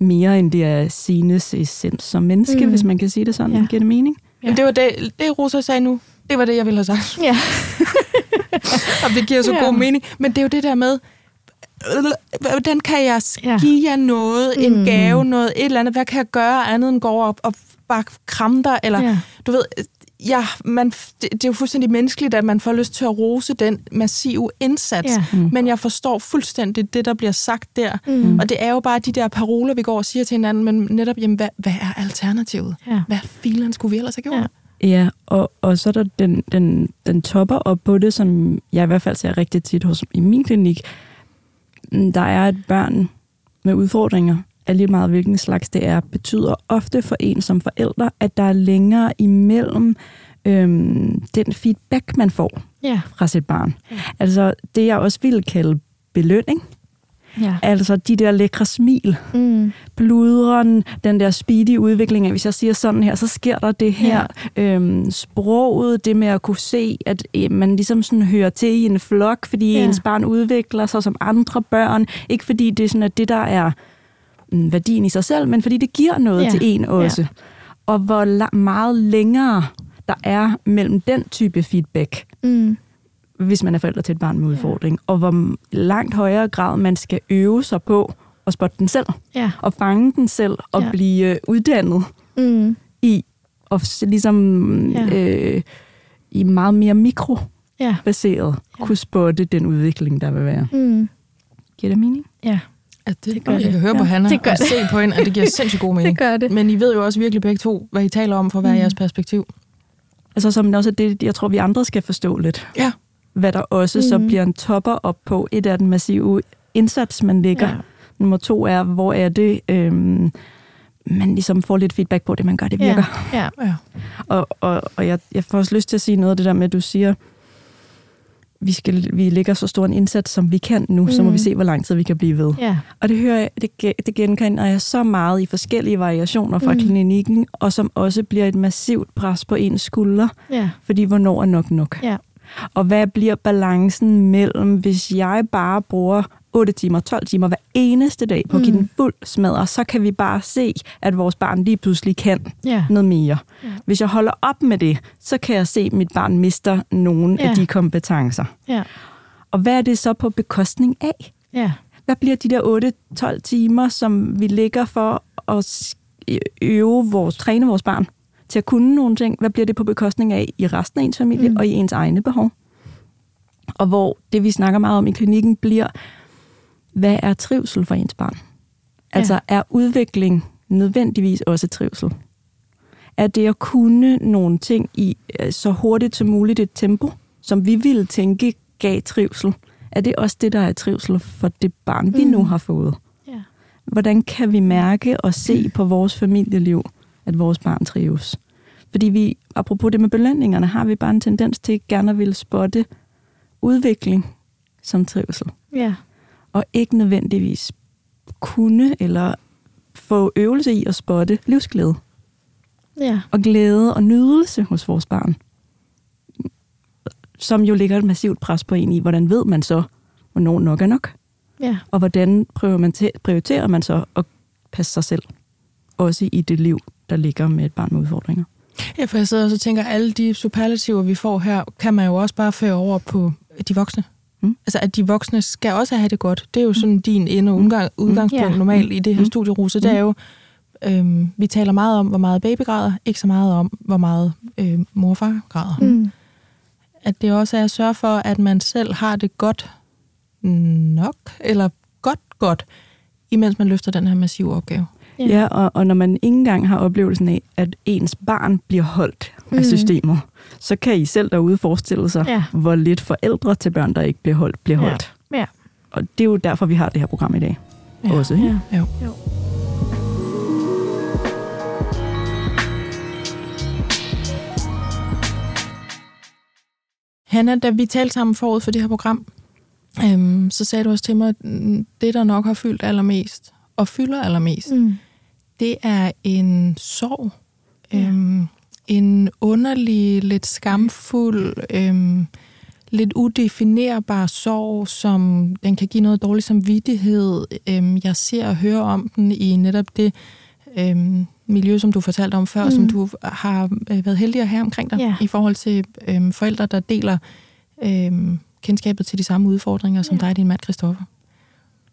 [SPEAKER 2] Mere end det er Sines essens som menneske, mm. hvis man kan sige det sådan. Ja. Giver det mening?
[SPEAKER 3] Ja. det var det, det, Rosa sagde nu. Det var det, jeg ville have sagt.
[SPEAKER 1] Ja.
[SPEAKER 3] og det giver så ja. god mening. Men det er jo det der med, hvordan kan jeg give jer noget, en mm. gave, noget, et eller andet? Hvad kan jeg gøre andet end gå op og bare kramme dig? Eller,
[SPEAKER 1] ja.
[SPEAKER 3] du ved, ja, man, det, det er jo fuldstændig menneskeligt, at man får lyst til at rose den massive indsats,
[SPEAKER 1] Ja.
[SPEAKER 3] mm. men jeg forstår fuldstændig det, der bliver sagt der. Mm. Og det er jo bare de der paroler, vi går og siger til hinanden, men netop, jamen, hvad, hvad er alternativet?
[SPEAKER 1] Ja.
[SPEAKER 3] Hvad filen skulle vi ellers have gjort?
[SPEAKER 1] Ja.
[SPEAKER 2] Ja, og, og så er der den, den, den topper op på det, som jeg i hvert fald ser rigtig tit hos i min klinik. Der er et børn med udfordringer, af lige meget hvilken slags det er, betyder ofte for en som forælder, at der er længere imellem øhm, den feedback, man får
[SPEAKER 1] Ja.
[SPEAKER 2] fra sit barn. Altså det, jeg også ville kalde belønning.
[SPEAKER 1] Ja.
[SPEAKER 2] Altså de der lækre smil,
[SPEAKER 1] Mm.
[SPEAKER 2] bludren, den der speedy udvikling af, hvis jeg siger sådan her, så sker der det her. Ja. Øhm, sproget, det med at kunne se, at øh, man ligesom sådan hører til i en flok, fordi
[SPEAKER 1] Ja.
[SPEAKER 2] ja. ens barn udvikler sig som andre børn. Ikke fordi det er sådan, at det der er værdien i sig selv, men fordi det giver noget
[SPEAKER 1] Ja.
[SPEAKER 2] ja. til en også. Ja. Og hvor la- meget længere der er mellem den type feedback,
[SPEAKER 1] Mm.
[SPEAKER 2] hvis man er forældre til et barn med udfordring, og hvor langt højere grad man skal øve sig på at spotte den selv
[SPEAKER 1] Ja.
[SPEAKER 2] at fange den selv og
[SPEAKER 1] Ja.
[SPEAKER 2] ja. blive øh, uddannet
[SPEAKER 1] Mm.
[SPEAKER 2] i s- ligesom
[SPEAKER 1] Ja.
[SPEAKER 2] øh, i meget mere mikrobaseret
[SPEAKER 1] Ja.
[SPEAKER 2] ja. kunne spotte den udvikling, der vil være.
[SPEAKER 1] Mm.
[SPEAKER 2] Giver det mening?
[SPEAKER 1] Ja.
[SPEAKER 3] At det,
[SPEAKER 1] Det gør
[SPEAKER 3] jeg
[SPEAKER 1] det.
[SPEAKER 3] kan høre
[SPEAKER 1] Ja,
[SPEAKER 3] på Hanna
[SPEAKER 1] det gør
[SPEAKER 3] og
[SPEAKER 1] det.
[SPEAKER 3] se på hende, at det giver sindssygt god mening.
[SPEAKER 1] Det gør det.
[SPEAKER 3] Men I ved jo også virkelig begge to, hvad I taler om for hver
[SPEAKER 1] Mm.
[SPEAKER 3] jeres perspektiv.
[SPEAKER 2] Altså som også det, jeg tror, vi andre skal forstå lidt.
[SPEAKER 3] Ja.
[SPEAKER 2] Hvad der også mm. så
[SPEAKER 1] Mhm.
[SPEAKER 2] bliver en topper op på. Et er den massive indsats, man lægger.
[SPEAKER 1] Ja.
[SPEAKER 2] Ja. Nummer to er, hvor er det, øhm, man ligesom får lidt feedback på det, man gør, det virker.
[SPEAKER 1] Ja. ja.
[SPEAKER 3] Ja.
[SPEAKER 2] Og, og, og jeg, jeg får også lyst til at sige noget af det der med, at du siger, vi, skal, vi lægger så stor en indsats, som vi kan nu, mm. så må vi se, hvor lang tid vi kan blive ved.
[SPEAKER 1] Ja.
[SPEAKER 2] Og det hører jeg, det, det genkender jeg så meget i forskellige variationer fra
[SPEAKER 1] Mm.
[SPEAKER 2] klinikken, og som også bliver et massivt pres på ens skuldre,
[SPEAKER 1] Ja.
[SPEAKER 2] fordi hvornår er nok nok?
[SPEAKER 1] Ja.
[SPEAKER 2] Og hvad bliver balancen mellem, hvis jeg bare bruger 8 timer, 12 timer hver eneste dag på at give
[SPEAKER 1] Mm.
[SPEAKER 2] den fuld smadre, så kan vi bare se, at vores barn lige pludselig kan
[SPEAKER 1] Ja.
[SPEAKER 2] noget mere.
[SPEAKER 1] Ja.
[SPEAKER 2] Hvis jeg holder op med det, så kan jeg se, at mit barn mister nogle
[SPEAKER 1] Ja.
[SPEAKER 2] af de kompetencer.
[SPEAKER 1] Ja.
[SPEAKER 2] Og hvad er det så på bekostning af?
[SPEAKER 1] Ja.
[SPEAKER 2] Hvad bliver de der 8-12 timer, som vi ligger for at øve vores, træne vores barn til at kunne nogle ting? Hvad bliver det på bekostning af i resten af ens familie
[SPEAKER 1] mm.
[SPEAKER 2] og i ens egne behov? Og hvor det, vi snakker meget om i klinikken, bliver, hvad er trivsel for ens barn? Altså, er udvikling nødvendigvis også trivsel? Er det at kunne nogle ting i øh, så hurtigt som muligt et tempo, som vi ville tænke gav trivsel? Er det også det, der er trivsel for det barn, vi
[SPEAKER 1] Mm.
[SPEAKER 2] nu har fået?
[SPEAKER 1] Ja.
[SPEAKER 2] Hvordan kan vi mærke og se på vores familieliv, at vores barn trives? Fordi vi, apropos det med belønningerne, har vi bare en tendens til gerne at ville spotte udvikling som trivsel.
[SPEAKER 1] Ja.
[SPEAKER 2] Og ikke nødvendigvis kunne eller få øvelse i at spotte livsglæde
[SPEAKER 1] Ja.
[SPEAKER 2] og glæde og nydelse hos vores barn. Som jo ligger et massivt pres på en i, hvordan ved man så, hvornår nok er nok?
[SPEAKER 1] Ja.
[SPEAKER 2] Og hvordan prøver man til, prioriterer man så at passe sig selv? Også i det liv, der ligger med et barn med udfordringer.
[SPEAKER 3] Ja, for jeg sidder og så tænker, at alle de superlativer, vi får her, kan man jo også bare føre over på de voksne.
[SPEAKER 2] Mm.
[SPEAKER 3] Altså, at de voksne skal også have det godt. Det er jo sådan din ende og udgang, udgangspunkt
[SPEAKER 1] Ja.
[SPEAKER 3] normalt i det her
[SPEAKER 2] Mm.
[SPEAKER 3] studieruse. Det er jo, øhm, vi taler meget om, hvor meget baby græder, ikke så meget om, hvor meget øh, mor og far græder.
[SPEAKER 1] Mm.
[SPEAKER 3] At det også er at sørge for, at man selv har det godt nok, eller godt godt, imens man løfter den her massive opgave.
[SPEAKER 1] Ja.
[SPEAKER 2] Ja, og, og når man ikke engang har oplevelsen af, at ens barn bliver holdt mm. af
[SPEAKER 1] Mm.
[SPEAKER 2] systemet, så kan I selv derude forestille sig,
[SPEAKER 1] Ja.
[SPEAKER 2] hvor lidt forældre til børn, der ikke bliver holdt, bliver
[SPEAKER 1] Ja.
[SPEAKER 2] holdt.
[SPEAKER 1] Ja.
[SPEAKER 2] Og det er jo derfor, vi har det her program i dag.
[SPEAKER 3] Ja.
[SPEAKER 2] Også, ikke?
[SPEAKER 1] Ja.
[SPEAKER 3] Jo.
[SPEAKER 1] Jo.
[SPEAKER 3] Hanna, da vi talte sammen forud for det her program, øhm, så sagde du også til mig, at mm, det, der nok har fyldt allermest, og fylder allermest. Mm. det er en sorg.
[SPEAKER 1] Ja.
[SPEAKER 3] Øhm, en underlig, lidt skamfuld, øhm, lidt udefinerbar sorg, som den kan give noget dårlig samvittighed. Øhm, jeg ser og hører om den i netop det øhm, miljø, som du fortalte om før, mm. som du har øh, været heldig at have omkring dig,
[SPEAKER 1] Ja.
[SPEAKER 3] i forhold til øhm, forældre, der deler øhm, kendskabet til de samme udfordringer, som
[SPEAKER 1] Ja.
[SPEAKER 3] dig og din mand, Christoffer.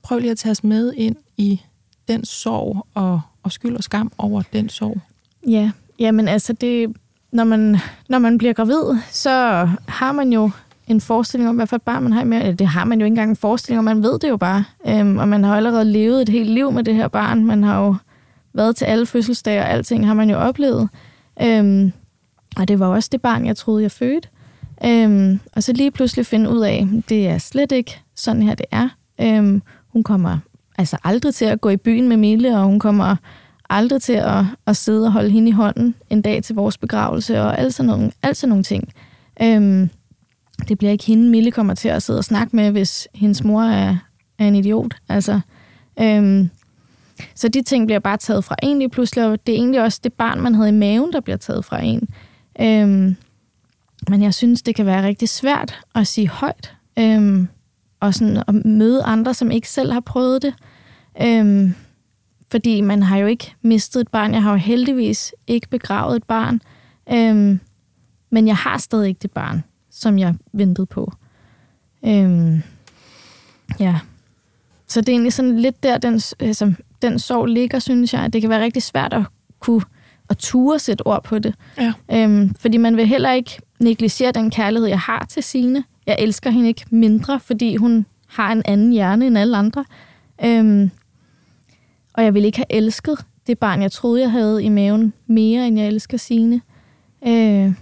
[SPEAKER 3] Prøv lige at tage os med ind i den sorg og, og skyld og skam over den sorg.
[SPEAKER 1] Ja, jamen altså det, når, man, når man bliver gravid, så har man jo en forestilling om, hvad for et barn man har med. Det har man jo ikke engang en forestilling om, man ved det jo bare. Øhm, og man har allerede levet et helt liv med det her barn. Man har jo været til alle fødselsdage, og alting har man jo oplevet. Øhm, og det var også det barn, jeg troede, jeg fødte. Øhm, og så lige pludselig finde ud af, det er slet ikke sådan her, det er. Øhm, hun kommer altså aldrig til at gå i byen med Mille, og hun kommer aldrig til at, at sidde og holde hende i hånden en dag til vores begravelse, og alt sådan nogle, alt sådan nogle ting. Øhm, det bliver ikke hende, Mille kommer til at sidde og snakke med, hvis hendes mor er, er en idiot. Altså, øhm, så de ting bliver bare taget fra en lige pludselig, og det er egentlig også det barn, man havde i maven, der bliver taget fra en. Øhm, men jeg synes, det kan være rigtig svært at sige højt, øhm, og sådan at møde andre, som ikke selv har prøvet det. Øhm, fordi man har jo ikke mistet et barn. Jeg har jo heldigvis ikke begravet et barn. Øhm, men jeg har stadig ikke det barn, som jeg ventede på. Øhm, ja. Så det er egentlig sådan lidt der, den, altså, den sorg ligger, synes jeg. Det kan være rigtig svært at kunne at ture sætte ord på det.
[SPEAKER 3] Ja.
[SPEAKER 1] Øhm, fordi man vil heller ikke negligere den kærlighed, jeg har til Sine. Jeg elsker hende ikke mindre, fordi hun har en anden hjerne end alle andre. Øhm, og jeg ville ikke have elsket det barn, jeg troede, jeg havde i maven, mere end jeg elsker Sine. Øh,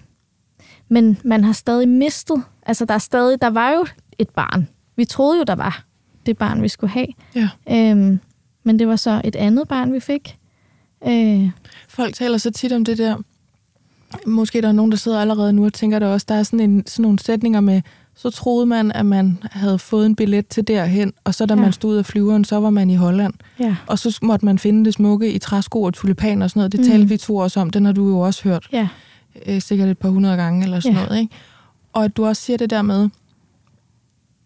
[SPEAKER 1] men man har stadig mistet. Altså, der er stadig, der var jo et barn. Vi troede jo, der var det barn, vi skulle have.
[SPEAKER 3] Ja.
[SPEAKER 1] Øhm, men det var så et andet barn, vi fik. Øh,
[SPEAKER 3] Folk taler så tit om det der. Måske der er nogen, der sidder allerede nu og tænker der også, der er sådan, en, sådan nogle sætninger med, så troede man, at man havde fået en billet til derhen, og så da
[SPEAKER 1] Ja.
[SPEAKER 3] man stod ud af flyveren, så var man i Holland.
[SPEAKER 1] ja.
[SPEAKER 3] Og så måtte man finde det smukke i træsko og tulipaner og sådan noget. Det
[SPEAKER 1] Mm.
[SPEAKER 3] talte vi to også om. Den har du jo også hørt
[SPEAKER 1] Ja.
[SPEAKER 3] øh, sikkert et par hundrede gange eller sådan
[SPEAKER 1] Ja.
[SPEAKER 3] noget. Ikke? Og at du også siger det der med,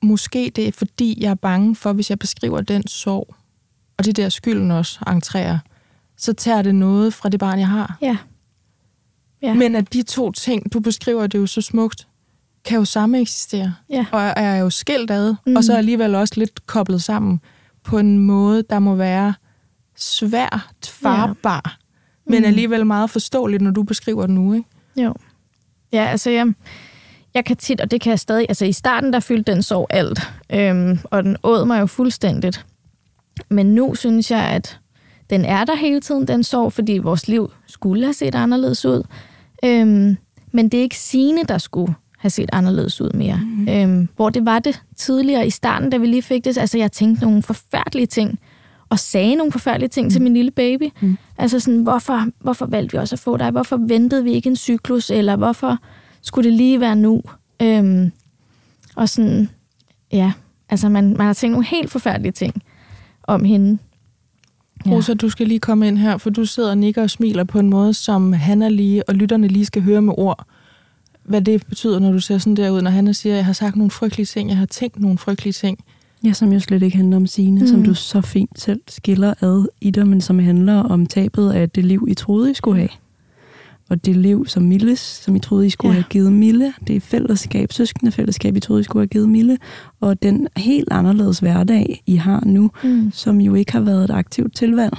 [SPEAKER 3] måske det er fordi, jeg er bange for, hvis jeg beskriver den sorg, og det der skylden også entrerer, så tager det noget fra det barn, jeg har.
[SPEAKER 1] Ja. Ja.
[SPEAKER 3] Men at de to ting, du beskriver det jo så smukt, kan jo samme eksistere.
[SPEAKER 1] Ja.
[SPEAKER 3] Og er jo skilt ad, mm.
[SPEAKER 1] Mm.
[SPEAKER 3] og så alligevel også lidt koblet sammen på en måde, der må være svært farbar, ja. men
[SPEAKER 1] Mm.
[SPEAKER 3] alligevel meget forståeligt, når du beskriver det nu, ikke?
[SPEAKER 1] Jo. Ja, altså jeg, jeg kan tit, og det kan jeg stadig, altså i starten der fyldte den sorg alt, øhm, og den åd mig jo fuldstændigt. Men nu synes jeg, at den er der hele tiden, den sorg, fordi vores liv skulle have set anderledes ud. Øhm, men det er ikke sine, der skulle have set anderledes ud mere. Mm. Øhm, hvor det var det tidligere i starten, da vi lige fik det. Altså jeg tænkte nogle forfærdelige ting, og sagde nogle forfærdelige ting mm. til min lille baby.
[SPEAKER 2] Mm.
[SPEAKER 1] Altså sådan, hvorfor, hvorfor valgte vi også at få dig? Hvorfor ventede vi ikke en cyklus? Eller hvorfor skulle det lige være nu? Øhm, og sådan, ja, altså man, man har tænkt nogle helt forfærdelige ting om hende.
[SPEAKER 3] Ja. Rosa, du skal lige komme ind her, for du sidder og nikker og smiler på en måde, som Hanna lige og lytterne lige skal høre med ord. Hvad det betyder, når du ser sådan der ud, når Hanna siger, jeg har sagt nogle frygtelige ting, jeg har tænkt nogle frygtelige ting.
[SPEAKER 2] Ja, som jo slet ikke handler om sine, mm. som
[SPEAKER 1] Mm.
[SPEAKER 2] du så fint selv skiller ad i dig, men som handler om tabet af det liv, I troede, I skulle have. Og det liv, som Milles, som I troede, I skulle
[SPEAKER 1] Ja.
[SPEAKER 2] have givet Mille. Det er fællesskab, søskende fællesskab, I troede, I skulle have givet Mille. Og den helt anderledes hverdag, I har nu,
[SPEAKER 1] Mm.
[SPEAKER 2] som jo ikke har været et aktivt tilvalg.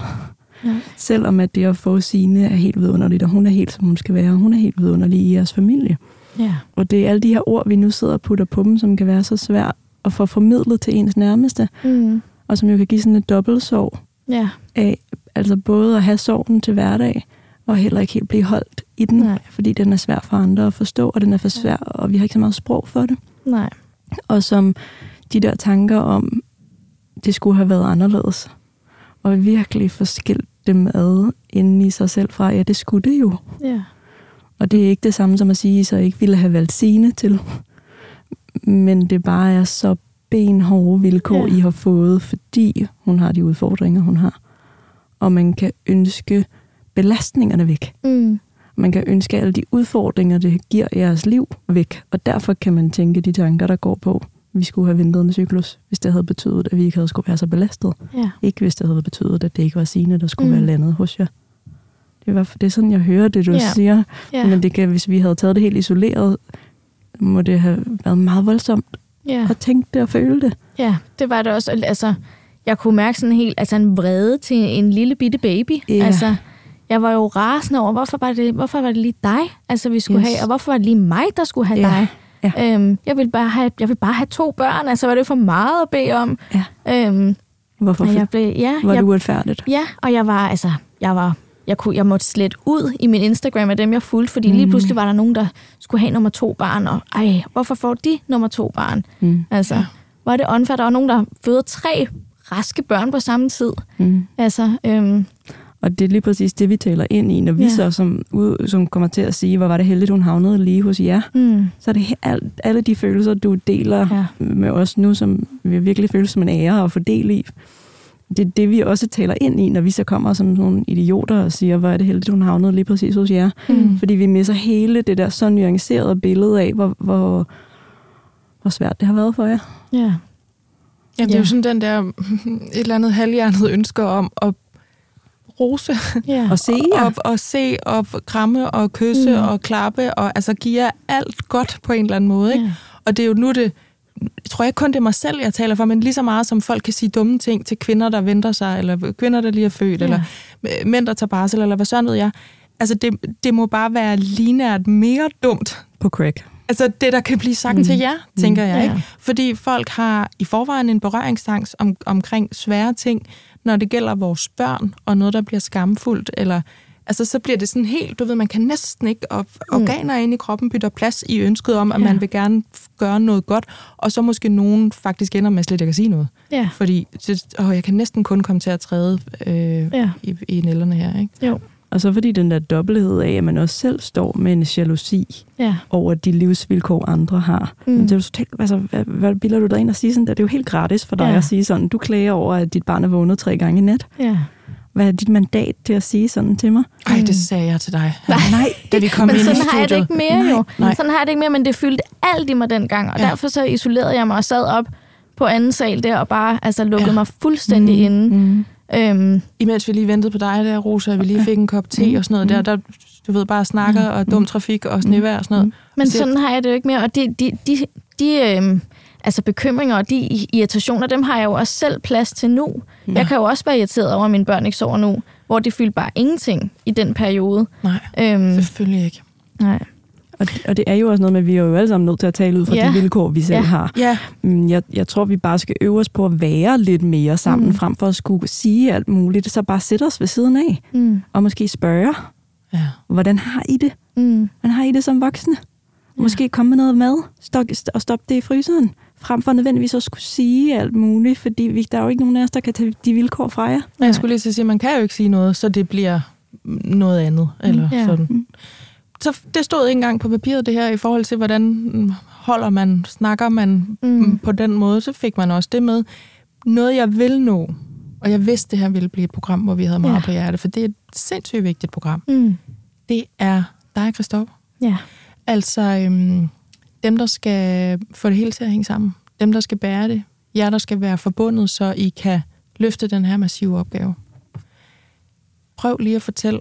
[SPEAKER 1] Ja.
[SPEAKER 2] Selvom at det at få sine er helt vidunderligt, og hun er helt, som hun skal være. Hun er helt vidunderlig i jeres familie.
[SPEAKER 1] Ja.
[SPEAKER 2] Og det er alle de her ord, vi nu sidder og putter på dem, som kan være så svært at få formidlet til ens nærmeste,
[SPEAKER 1] Mm.
[SPEAKER 2] og som jo kan give sådan et dobbeltsorg
[SPEAKER 1] Ja.
[SPEAKER 2] af, altså både at have sorgen til hverdag, og heller ikke helt blive holdt i den,
[SPEAKER 1] Nej.
[SPEAKER 2] fordi den er svær for andre at forstå, og den er for svær, og vi har ikke så meget sprog for det.
[SPEAKER 1] Nej.
[SPEAKER 2] Og som de der tanker om, det skulle have været anderledes, og virkelig få skilt dem ad inden i sig selv fra, ja, det skulle det jo.
[SPEAKER 1] Ja.
[SPEAKER 2] Og det er ikke det samme som at sige, at I ikke ville have valgt sine til. Men det bare er så benhårde vilkår,
[SPEAKER 1] Ja.
[SPEAKER 2] I har fået, fordi hun har de udfordringer, hun har. Og man kan ønske belastningerne væk.
[SPEAKER 1] Mm.
[SPEAKER 2] Man kan ønske alle de udfordringer, det giver jeres liv væk. Og derfor kan man tænke de tanker, der går på, vi skulle have ventet med cyklus, hvis det havde betydet, at vi ikke havde skulle være så belastet.
[SPEAKER 1] Ja.
[SPEAKER 2] Ikke hvis det havde betydet, at det ikke var sine, der skulle
[SPEAKER 1] mm.
[SPEAKER 2] være landet hos jer. Det er, i hvert fald- det er sådan, jeg hører det, du
[SPEAKER 1] Ja.
[SPEAKER 2] siger.
[SPEAKER 1] Ja.
[SPEAKER 2] Men det kan, hvis vi havde taget det helt isoleret, må det have været meget voldsomt
[SPEAKER 1] ja.
[SPEAKER 2] at tænke det og føle det.
[SPEAKER 1] Ja, det var det også. Altså, jeg kunne mærke sådan helt, altså en vrede til en lille bitte baby.
[SPEAKER 2] Ja.
[SPEAKER 1] Altså, jeg var jo rasende over, hvorfor var det, hvorfor var det lige dig, altså vi skulle
[SPEAKER 2] Yes.
[SPEAKER 1] have, og hvorfor var det lige mig, der skulle have
[SPEAKER 2] Ja,
[SPEAKER 1] dig?
[SPEAKER 2] ja.
[SPEAKER 1] Øhm, jeg, vil bare have, jeg vil bare have to børn, altså var det for meget at bede om?
[SPEAKER 2] Ja.
[SPEAKER 1] Øhm,
[SPEAKER 2] Hvorfor
[SPEAKER 1] jeg blev, ja,
[SPEAKER 2] var
[SPEAKER 1] jeg,
[SPEAKER 2] det uretfærdigt?
[SPEAKER 1] ja, og jeg var, altså, jeg var, jeg, kunne, jeg måtte slet ud i min Instagram af dem, jeg fulgte, fordi mm. lige pludselig var der nogen, der skulle have nummer to barn, og ej, hvorfor får de nummer to barn?
[SPEAKER 2] Mm.
[SPEAKER 1] Altså, var det åndfærdigt? Der var nogen, der føder tre raske børn på samme tid.
[SPEAKER 2] Mm.
[SPEAKER 1] Altså, øhm,
[SPEAKER 2] Og det er lige præcis det, vi taler ind i, når vi
[SPEAKER 1] Ja.
[SPEAKER 2] så som, ud, som kommer til at sige, hvor var det heldigt, hun havnede lige hos jer.
[SPEAKER 1] mm,
[SPEAKER 2] Så er det alt, alle de følelser, du deler
[SPEAKER 1] Ja.
[SPEAKER 2] med os nu, som vi virkelig føles som en ære at få del i. Det er det, vi også taler ind i, når vi så kommer som nogle idioter og siger, hvor er det heldigt, hun havnede lige præcis hos jer.
[SPEAKER 1] Mm.
[SPEAKER 2] Fordi vi misser hele det der så nuancerede billede af, hvor, hvor, hvor svært det har været for jer.
[SPEAKER 1] ja.
[SPEAKER 3] Ja, det er
[SPEAKER 1] Ja.
[SPEAKER 3] jo sådan den der et eller andet halvhjernet ønske om at rose
[SPEAKER 1] ja.
[SPEAKER 2] Og se jer.
[SPEAKER 3] og, og se og kramme og kysse
[SPEAKER 1] Mm.
[SPEAKER 3] mm. og klappe og altså give jer alt godt på en eller anden måde. Ikke?
[SPEAKER 1] Ja.
[SPEAKER 3] Og det er jo nu det, jeg tror ikke kun det er mig selv, jeg taler for, men lige så meget som folk kan sige dumme ting til kvinder, der venter sig, eller kvinder, der lige er født,
[SPEAKER 1] Ja.
[SPEAKER 3] eller mænd, der tager barsel, eller hvad sådan ved jeg. Altså det, det må bare være linært mere dumt,
[SPEAKER 2] På crack.
[SPEAKER 3] Altså det, der kan blive sagt
[SPEAKER 2] Mm.
[SPEAKER 3] mm. til jer, tænker jeg.
[SPEAKER 1] Ja.
[SPEAKER 3] Ikke? Fordi folk har i forvejen en berøringsangst om, omkring svære ting, når det gælder vores børn, og noget, der bliver skamfuldt, eller altså, så bliver det sådan helt, du ved, man kan næsten ikke, og organer inde i kroppen bytter plads i ønsket om, at
[SPEAKER 1] Ja.
[SPEAKER 3] man vil gerne gøre noget godt, og så måske nogen faktisk ender med slet ikke at sige noget.
[SPEAKER 1] ja.
[SPEAKER 3] Fordi det, åh, jeg kan næsten kun komme til at træde øh,
[SPEAKER 1] Ja.
[SPEAKER 3] i, i nælderne her. Ikke?
[SPEAKER 1] Jo.
[SPEAKER 2] Og så fordi den der dobbelthed af, at man også selv står med en jalousi
[SPEAKER 1] Ja.
[SPEAKER 2] over de livsvilkår, andre har.
[SPEAKER 1] Mm.
[SPEAKER 2] Mm. Det er jo totalt, altså, hvad, hvad bilder du dig ind og sige sådan der? Det er jo helt gratis for dig
[SPEAKER 1] ja.
[SPEAKER 2] at sige sådan. Du klager over, at dit barn er vågnet tre gange i nat.
[SPEAKER 1] Ja.
[SPEAKER 2] Hvad er dit mandat til at sige sådan til mig?
[SPEAKER 3] Ej,
[SPEAKER 1] Mm.
[SPEAKER 3] det sagde jeg til dig.
[SPEAKER 2] Nej,
[SPEAKER 3] Da vi kom
[SPEAKER 1] Men
[SPEAKER 3] ind i
[SPEAKER 1] sådan har jeg det ikke mere jo.
[SPEAKER 3] Nej.
[SPEAKER 1] Sådan har jeg det ikke mere, men det fyldte alt i mig dengang, og
[SPEAKER 3] Ja.
[SPEAKER 1] derfor så isolerede jeg mig og sad op på anden sal der og bare altså lukkede
[SPEAKER 3] Ja.
[SPEAKER 1] mig fuldstændig
[SPEAKER 2] Mm,
[SPEAKER 1] inde.
[SPEAKER 2] Mm.
[SPEAKER 1] Øhm,
[SPEAKER 3] imens vi lige ventede på dig der, Rosa, og vi lige fik en kop te og sådan noget der, der, du ved, bare snakker og dum trafik og snevejr og sådan noget.
[SPEAKER 1] Men sådan har jeg det jo ikke mere, og de, de, de, de øhm, altså bekymringer og de irritationer, dem har jeg jo også selv plads til nu. Ja. Jeg kan jo også være irriteret over, at mine børn ikke sover nu, hvor det fyldte bare ingenting i den periode.
[SPEAKER 3] Nej,
[SPEAKER 1] Øhm,
[SPEAKER 3] selvfølgelig ikke.
[SPEAKER 1] nej.
[SPEAKER 2] Og, og det er jo også noget med, at vi er jo alle sammen nødt til at tale ud fra
[SPEAKER 1] Ja.
[SPEAKER 2] de vilkår, vi selv
[SPEAKER 1] Ja.
[SPEAKER 2] har.
[SPEAKER 3] Ja,
[SPEAKER 2] Mm, Jeg, jeg tror, vi bare skal øve os på at være lidt mere sammen,
[SPEAKER 1] Mm.
[SPEAKER 2] frem for at skulle sige alt muligt. Så bare sætte os ved siden af,
[SPEAKER 1] Mm,
[SPEAKER 2] og måske spørge,
[SPEAKER 3] ja.
[SPEAKER 2] hvordan har I det?
[SPEAKER 1] mm,
[SPEAKER 2] Hvordan har I det som voksne? Måske komme med noget mad stok, og stoppe det i fryseren, frem for nødvendigvis at skulle sige alt muligt, fordi vi, der er jo ikke nogen af os, der kan tage de vilkår fra jer.
[SPEAKER 3] Men jeg skulle lige til at sige, man kan jo ikke sige noget, så det bliver noget andet. Eller
[SPEAKER 1] Ja.
[SPEAKER 3] sådan. Så det stod ikke engang på papiret, det her, i forhold til, hvordan mm, holder man, snakker man
[SPEAKER 1] Mm.
[SPEAKER 3] mm. på den måde, så fik man også det med. Noget, jeg vil nå, og jeg vidste, det her ville blive et program, hvor vi havde meget
[SPEAKER 1] Ja.
[SPEAKER 3] ja. på hjerte, for det er et sindssygt vigtigt program.
[SPEAKER 1] mm,
[SPEAKER 3] Det er dig, Christoffer.
[SPEAKER 1] ja.
[SPEAKER 3] Altså øhm, dem, der skal få det hele til at hænge sammen. Dem, der skal bære det. Jer, der skal være forbundet, så I kan løfte den her massive opgave. Prøv lige at fortælle,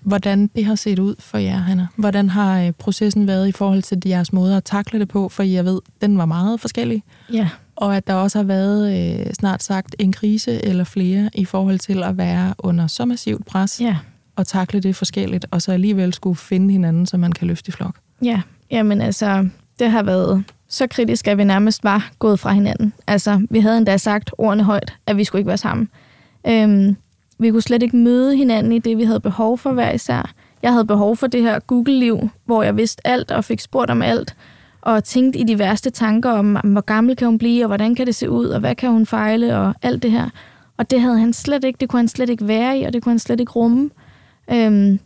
[SPEAKER 3] hvordan det har set ud for jer, Hanna. Hvordan har øh, processen været i forhold til jeres måde at takle det på? For jeg ved, den var meget forskellig.
[SPEAKER 1] Ja.
[SPEAKER 3] Og at der også har været øh, snart sagt en krise eller flere i forhold til at være under så massivt pres
[SPEAKER 1] Ja.
[SPEAKER 3] og takle det forskelligt, og så alligevel skulle finde hinanden, så man kan løfte i flok.
[SPEAKER 1] Ja, jamen altså, det har været så kritisk, at vi nærmest var gået fra hinanden. Altså, vi havde endda sagt ordene højt, at vi skulle ikke være sammen. Øhm, vi kunne slet ikke møde hinanden i det, vi havde behov for hver især. Jeg havde behov for det her Google-liv, hvor jeg vidste alt og fik spurgt om alt, og tænkte i de værste tanker om, hvor gammel kan hun blive, og hvordan kan det se ud, og hvad kan hun fejle, og alt det her. Og det havde han slet ikke, det kunne han slet ikke være i, og det kunne han slet ikke rumme. Øhm,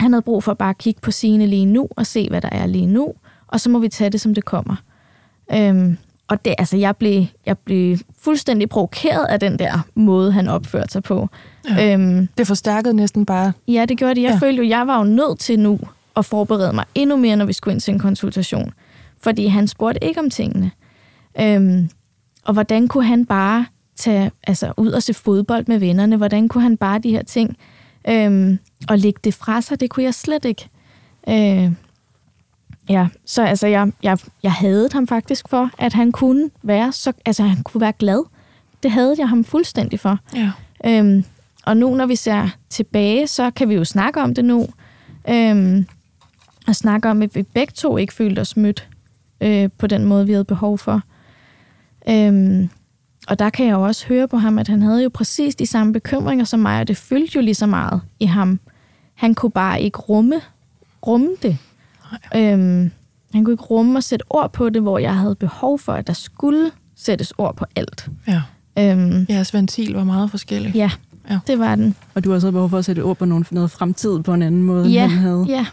[SPEAKER 1] han havde brug for bare at kigge på sine lige nu, og se, hvad der er lige nu, og så må vi tage det, som det kommer. Øhm, og det, altså, jeg blev, jeg blev fuldstændig provokeret af den der måde, han opførte sig på.
[SPEAKER 3] Ja.
[SPEAKER 1] Øhm,
[SPEAKER 3] Det forstærkede næsten bare
[SPEAKER 1] ja, det gjorde det. Jeg
[SPEAKER 3] Ja.
[SPEAKER 1] følte jo, jeg var jo nødt til nu at forberede mig endnu mere, når vi skulle ind til en konsultation. Fordi han spurgte ikke om tingene. Øhm, og hvordan kunne han bare tage altså, ud og se fodbold med vennerne? Hvordan kunne han bare de her ting øhm, og lægge det fra sig? Det kunne jeg slet ikke. Øh, ja, så altså, jeg, jeg, jeg havde ham faktisk for, at han kunne være så, altså, han kunne være glad. Det havde jeg ham fuldstændig for.
[SPEAKER 3] Ja.
[SPEAKER 1] Øhm, og nu, når vi ser tilbage, så kan vi jo snakke om det nu. Øhm, og snakke om, at vi begge to ikke følte os mødt øh, på den måde, vi havde behov for. Øhm, og der kan jeg jo også høre på ham, at han havde jo præcis de samme bekymringer som mig, og det fyldte jo lige så meget i ham. Han kunne bare ikke rumme, rumme det. Øhm, han kunne ikke rumme at sætte ord på det, hvor jeg havde behov for, at der skulle sættes ord på alt.
[SPEAKER 3] Ja.
[SPEAKER 1] Øhm,
[SPEAKER 3] Jeres ventil var meget forskellig.
[SPEAKER 1] ja,
[SPEAKER 3] Ja.
[SPEAKER 1] det var den.
[SPEAKER 2] Og du har også behov for at sætte ord på noget, noget fremtid på en anden måde,
[SPEAKER 1] Ja,
[SPEAKER 2] end han havde.
[SPEAKER 1] Ja.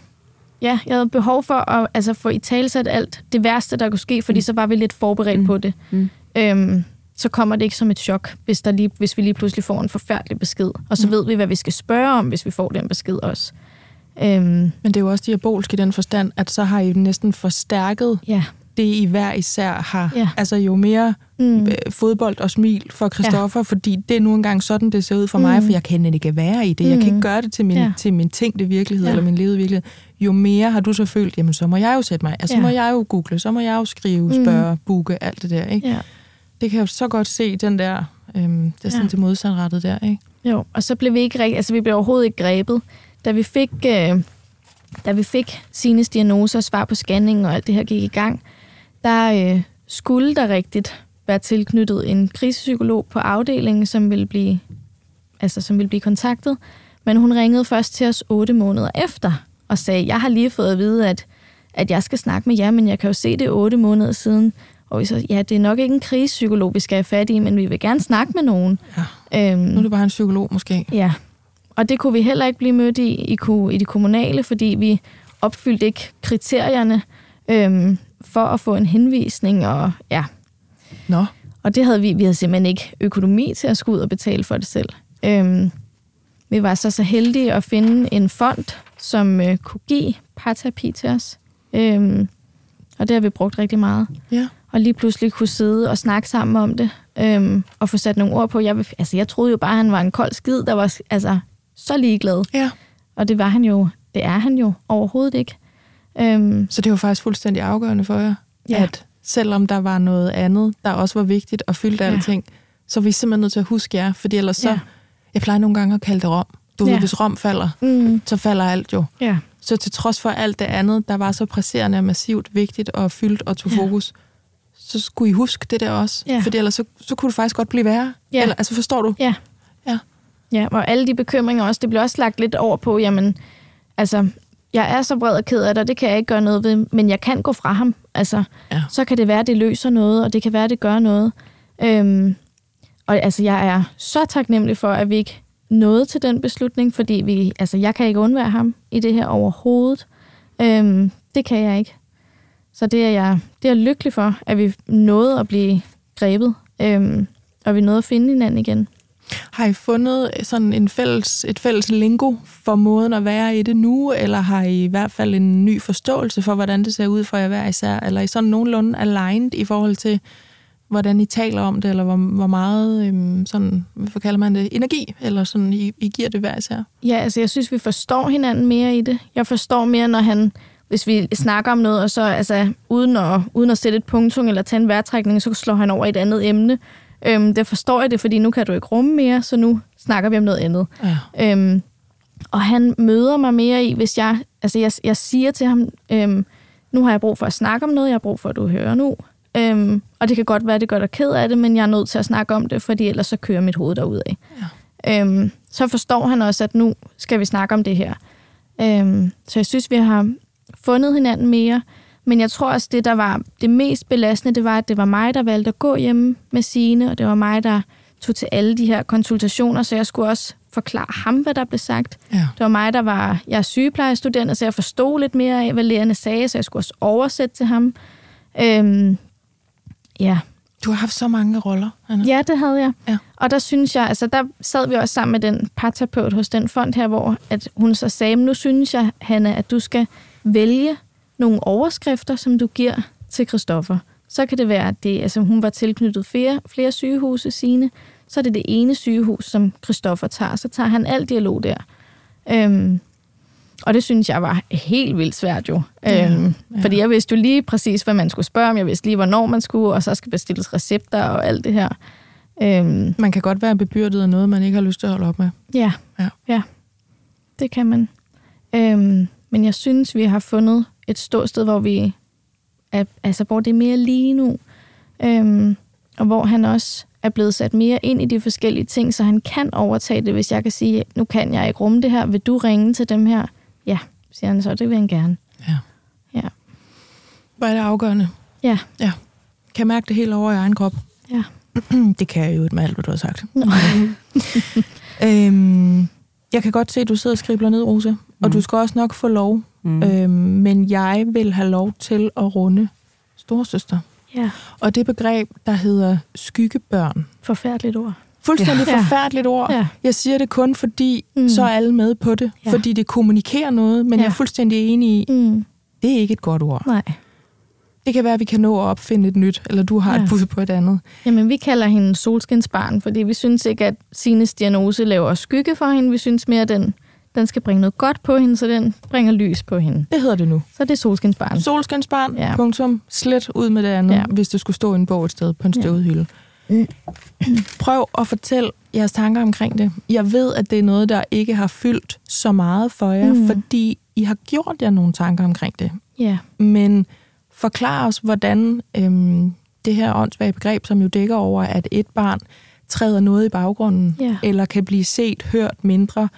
[SPEAKER 1] ja, jeg havde behov for at altså, få i talsat alt det værste, der kunne ske, fordi mm. så var vi lidt forberedt
[SPEAKER 2] Mm.
[SPEAKER 1] på det.
[SPEAKER 2] Mm.
[SPEAKER 1] Øhm, så kommer det ikke som et chok, hvis, der lige, hvis vi lige pludselig får en forfærdelig besked. Og så
[SPEAKER 3] Mm.
[SPEAKER 1] ved vi, hvad vi skal spørge om, hvis vi får den besked også. Øhm,
[SPEAKER 3] Men det er jo også diabolsk i den forstand, at så har I næsten forstærket
[SPEAKER 1] ja.
[SPEAKER 3] det, I hver især har.
[SPEAKER 1] Ja.
[SPEAKER 3] Altså jo mere
[SPEAKER 1] Mm.
[SPEAKER 3] øh, fodbold og smil for Christoffer, ja. fordi det er nu engang sådan, det ser ud for mig,
[SPEAKER 1] Mm.
[SPEAKER 3] for jeg kan ikke være i det. Jeg kan
[SPEAKER 1] Mm.
[SPEAKER 3] ikke gøre det til min,
[SPEAKER 1] Ja.
[SPEAKER 3] til min tænkte virkelighed,
[SPEAKER 1] Ja.
[SPEAKER 3] eller min levede virkelighed. Jo mere har du så følt, jamen så må jeg jo sætte mig, altså så
[SPEAKER 1] Ja.
[SPEAKER 3] må jeg jo google, så må jeg jo skrive,
[SPEAKER 1] Mm.
[SPEAKER 3] spørge, booke, alt det der, ikke?
[SPEAKER 1] Ja.
[SPEAKER 3] Det kan jeg jo så godt se, den der, øhm, det er sådan
[SPEAKER 1] Ja.
[SPEAKER 3] til modsatrettet der, ikke?
[SPEAKER 1] Jo, og så blev vi ikke rigtig, altså vi blev overhovedet ikke grebet. Da vi fik, øh, da vi fik Sines diagnoser og svar på scanning og alt det her gik i gang, der øh, skulle der rigtigt være tilknyttet en krisepsykolog på afdelingen, som ville blive, altså, som ville blive kontaktet. Men hun ringede først til os otte måneder efter og sagde, jeg har lige fået at vide, at, at jeg skal snakke med jer, men jeg kan jo se det otte måneder siden. Og vi så, ja, det er nok ikke en krisepsykolog, vi skal have fat i, men vi vil gerne snakke med nogen.
[SPEAKER 3] Ja.
[SPEAKER 1] Øhm,
[SPEAKER 3] Nu er det bare en psykolog måske.
[SPEAKER 1] Ja, og det kunne vi heller ikke blive mødt i i, i de kommunale, fordi vi opfyldte ikke kriterierne øhm, for at få en henvisning, og ja,
[SPEAKER 3] Nå,
[SPEAKER 1] og det havde vi, vi havde simpelthen ikke økonomi til at skulle ud og betale for det selv. Øhm, vi var så så heldige at finde en fond, som øh, kunne give parterapi til os, øhm, og det har vi brugt rigtig meget.
[SPEAKER 3] ja.
[SPEAKER 1] Og lige pludselig kunne sidde og snakke sammen om det, øhm, og få sat nogle ord på. Jeg, altså, jeg troede jo bare, at han var en kold skid, der var altså, så ligeglad.
[SPEAKER 3] Ja,
[SPEAKER 1] Og det var han jo, det er han jo overhovedet ikke. Øhm,
[SPEAKER 3] så det var faktisk fuldstændig afgørende for jer,
[SPEAKER 1] Ja.
[SPEAKER 3] at selvom der var noget andet, der også var vigtigt og fyldte
[SPEAKER 1] Ja.
[SPEAKER 3] alting, så er vi simpelthen nødt til at huske jer, fordi ellers så,
[SPEAKER 1] Ja.
[SPEAKER 3] jeg plejer nogle gange at kalde det Rom. Du ved,
[SPEAKER 1] Ja.
[SPEAKER 3] hvis Rom falder,
[SPEAKER 1] mm,
[SPEAKER 3] så falder alt jo.
[SPEAKER 1] ja,
[SPEAKER 3] Så til trods for alt det andet, der var så presserende og massivt vigtigt og fyldt og tog
[SPEAKER 1] Ja.
[SPEAKER 3] fokus, så skulle I huske det der også.
[SPEAKER 1] Ja.
[SPEAKER 3] Fordi ellers så, så kunne det faktisk godt blive værre.
[SPEAKER 1] Ja.
[SPEAKER 3] Eller, altså forstår du?
[SPEAKER 1] ja.
[SPEAKER 3] Ja.
[SPEAKER 1] Ja, og alle de bekymringer også, det blev også lagt lidt over på, jamen, altså, jeg er så vred og ked af det, og det kan jeg ikke gøre noget ved, men jeg kan gå fra ham. Altså,
[SPEAKER 3] Ja.
[SPEAKER 1] så kan det være, at det løser noget, og det kan være, at det gør noget. Øhm, og altså, jeg er så taknemmelig for, at vi ikke nåede til den beslutning, fordi vi, altså, jeg kan ikke undvære ham i det her overhovedet. Øhm, det kan jeg ikke. Så det er jeg, det er jeg lykkelig for, at vi nåede at blive grebet, øhm, og vi nåede at finde hinanden igen.
[SPEAKER 3] Har I fundet sådan en fælles, et fælles lingo for måden at være i det nu, eller har I i hvert fald en ny forståelse for, hvordan det ser ud for jer hver især? Eller er I sådan nogenlunde aligned i forhold til, hvordan I taler om det, eller hvor, hvor meget øhm, sådan, hvad kalder man det, energi, eller sådan, I, I giver det hver især?
[SPEAKER 1] Ja, altså jeg synes, vi forstår hinanden mere i det. Jeg forstår mere, når han, hvis vi snakker om noget, og så altså, uden, at, uden at sætte et punktum eller tage en vejrtrækning, så slår han over i et andet emne. Øhm, det forstår jeg det, fordi nu kan du ikke rumme mere, så nu snakker vi om noget andet.
[SPEAKER 3] Ja.
[SPEAKER 1] Øhm, og han møder mig mere i, hvis jeg, altså jeg, jeg siger til ham, øhm, nu har jeg brug for at snakke om noget, jeg har brug for, at du hører nu. Øhm, og det kan godt være, at det gør dig ked af det, men jeg er nødt til at snakke om det, fordi ellers så kører mit hoved derud af. Ja. Øhm, så forstår han også, at nu skal vi snakke om det her. Øhm, så jeg synes, vi har fundet hinanden mere. Men jeg tror også, det, der var det mest belastende, det var, at det var mig, der valgte at gå hjemme med sine, og det var mig, der tog til alle de her konsultationer, så jeg skulle også forklare ham, hvad der blev sagt.
[SPEAKER 3] Ja.
[SPEAKER 1] Det var mig, der var... Jeg er sygeplejestudent, så jeg forstod lidt mere af, hvad lægerne sagde, så jeg skulle også oversætte til ham. Øhm, ja.
[SPEAKER 3] Du har haft så mange roller, Anna.
[SPEAKER 1] ja, det havde jeg.
[SPEAKER 3] Ja.
[SPEAKER 1] Og der synes jeg, altså der sad vi også sammen med den parterapeut hos den fond her, hvor at hun så sagde, nu synes jeg, Hanna, at du skal vælge nogle overskrifter, som du giver til Christoffer. Så kan det være, at det, altså, hun var tilknyttet flere, flere sygehuse sine, så er det det ene sygehus, som Christoffer tager. Så tager han al dialog der. Øhm, og det synes jeg var helt vildt svært jo.
[SPEAKER 3] Ja,
[SPEAKER 1] øhm,
[SPEAKER 3] ja.
[SPEAKER 1] Fordi jeg vidste jo lige præcis, hvad man skulle spørge om. Jeg vidste lige, hvornår man skulle, og så skal bestilles recepter og alt det her. Øhm,
[SPEAKER 3] Man kan godt være bebyrdet af noget, man ikke har lyst til at holde op med.
[SPEAKER 1] ja,
[SPEAKER 3] Ja.
[SPEAKER 1] ja, det kan man. Øhm, men jeg synes, vi har fundet et ståsted, hvor vi er, altså, hvor det er mere lige nu. Øhm, og hvor han også er blevet sat mere ind i de forskellige ting, så han kan overtage det, hvis jeg kan sige, nu kan jeg ikke rumme det her, vil du ringe til dem her? Ja, siger han så, det vil han gerne.
[SPEAKER 3] Ja.
[SPEAKER 1] Ja.
[SPEAKER 3] Hvor er det afgørende?
[SPEAKER 1] Ja.
[SPEAKER 3] Ja. Kan jeg mærke det helt over i egen krop?
[SPEAKER 1] Ja.
[SPEAKER 3] det kan jeg jo med alt, hvad du har sagt. Øhm, jeg kan godt se, at du sidder og skribler ned, Rosa. Og
[SPEAKER 2] Mm.
[SPEAKER 3] du skal også nok få lov.
[SPEAKER 2] Mm.
[SPEAKER 3] Øhm, men jeg vil have lov til at runde storsøster.
[SPEAKER 1] ja,
[SPEAKER 3] Og det begreb, der hedder skyggebørn.
[SPEAKER 1] forfærdeligt ord.
[SPEAKER 3] Fuldstændig
[SPEAKER 1] Ja.
[SPEAKER 3] forfærdeligt ord.
[SPEAKER 1] Ja.
[SPEAKER 3] Jeg siger det kun, fordi
[SPEAKER 1] Mm.
[SPEAKER 3] mm. så er alle med på det.
[SPEAKER 1] Ja.
[SPEAKER 3] Fordi det kommunikerer noget, men
[SPEAKER 1] Ja.
[SPEAKER 3] jeg er fuldstændig enig i,
[SPEAKER 1] Mm.
[SPEAKER 3] det er ikke et godt ord.
[SPEAKER 1] Nej.
[SPEAKER 3] Det kan være, at vi kan nå at opfinde et nyt, eller du har
[SPEAKER 1] Ja.
[SPEAKER 3] et bud på et andet.
[SPEAKER 1] Jamen, vi kalder hende solskinsbarn, fordi vi synes ikke, at Sines diagnose laver skygge for hende. Vi synes mere, at den, den skal bringe noget godt på hende, så den bringer lys på hende.
[SPEAKER 3] Det hedder det nu.
[SPEAKER 1] Så det er solskinsbarn.
[SPEAKER 3] Solskinsbarn,
[SPEAKER 1] Ja.
[SPEAKER 3] ja. punktum, slet ud med det andet,
[SPEAKER 1] Ja.
[SPEAKER 3] ja. hvis det skulle stå i en bog et sted på en
[SPEAKER 1] Ja.
[SPEAKER 3] støvet hylde.
[SPEAKER 1] Mm.
[SPEAKER 3] Prøv at fortælle jeres tanker omkring det. Jeg ved, at det er noget, der ikke har fyldt så meget for jer,
[SPEAKER 1] Mm.
[SPEAKER 3] fordi I har gjort jer nogle tanker omkring det.
[SPEAKER 1] Ja.
[SPEAKER 3] Men forklar os, hvordan øhm, det her åndssvage begreb, som jo dækker over, at et barn træder noget i baggrunden,
[SPEAKER 1] Ja.
[SPEAKER 3] eller kan blive set, hørt mindre,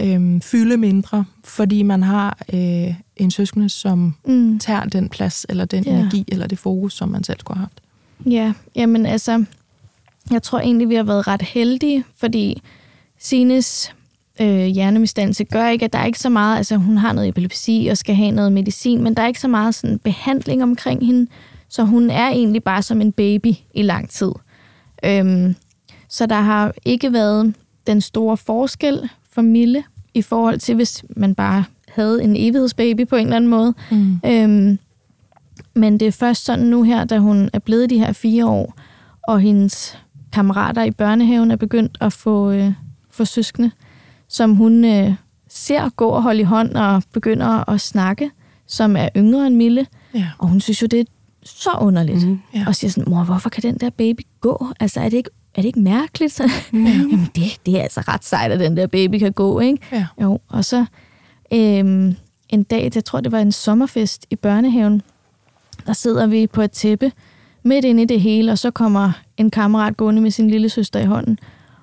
[SPEAKER 3] øhm, fylde mindre, fordi man har øh, en søskende, som
[SPEAKER 1] Mm.
[SPEAKER 3] tager den plads, eller den
[SPEAKER 1] ja.
[SPEAKER 3] energi, eller det fokus, som man selv skulle have haft.
[SPEAKER 1] Ja, jamen altså, jeg tror egentlig, vi har været ret heldige, fordi Sines øh, hjernemisdannelse gør ikke, at der er ikke så meget, altså hun har noget epilepsi og skal have noget medicin, men der er ikke så meget sådan behandling omkring hende, så hun er egentlig bare som en baby i lang tid. Øhm, så der har ikke været den store forskel for Mille i forhold til, hvis man bare havde en evighedsbaby på en eller anden måde.
[SPEAKER 3] Mm.
[SPEAKER 1] Øhm, men det er først sådan nu her, da hun er blevet de her fire år, og hendes kammerater i børnehaven er begyndt at få, øh, få søskende, som hun øh, ser gå og holde i hånd og begynder at snakke, som er yngre end Mille.
[SPEAKER 3] Ja.
[SPEAKER 1] Og hun synes jo, det er så underligt.
[SPEAKER 2] Mm.
[SPEAKER 3] Ja.
[SPEAKER 1] Og siger sådan, mor, hvorfor kan den der baby gå? Altså, er det ikke, er det ikke mærkeligt? Så, Jamen, det, det er altså ret sejt, at den der baby kan gå, ikke?
[SPEAKER 3] Ja.
[SPEAKER 1] Jo, og så øhm, en dag, jeg tror, det var en sommerfest i børnehaven, der sidder vi på et tæppe midt inde i det hele, og så kommer en kammerat gående med sin lille søster i hånden.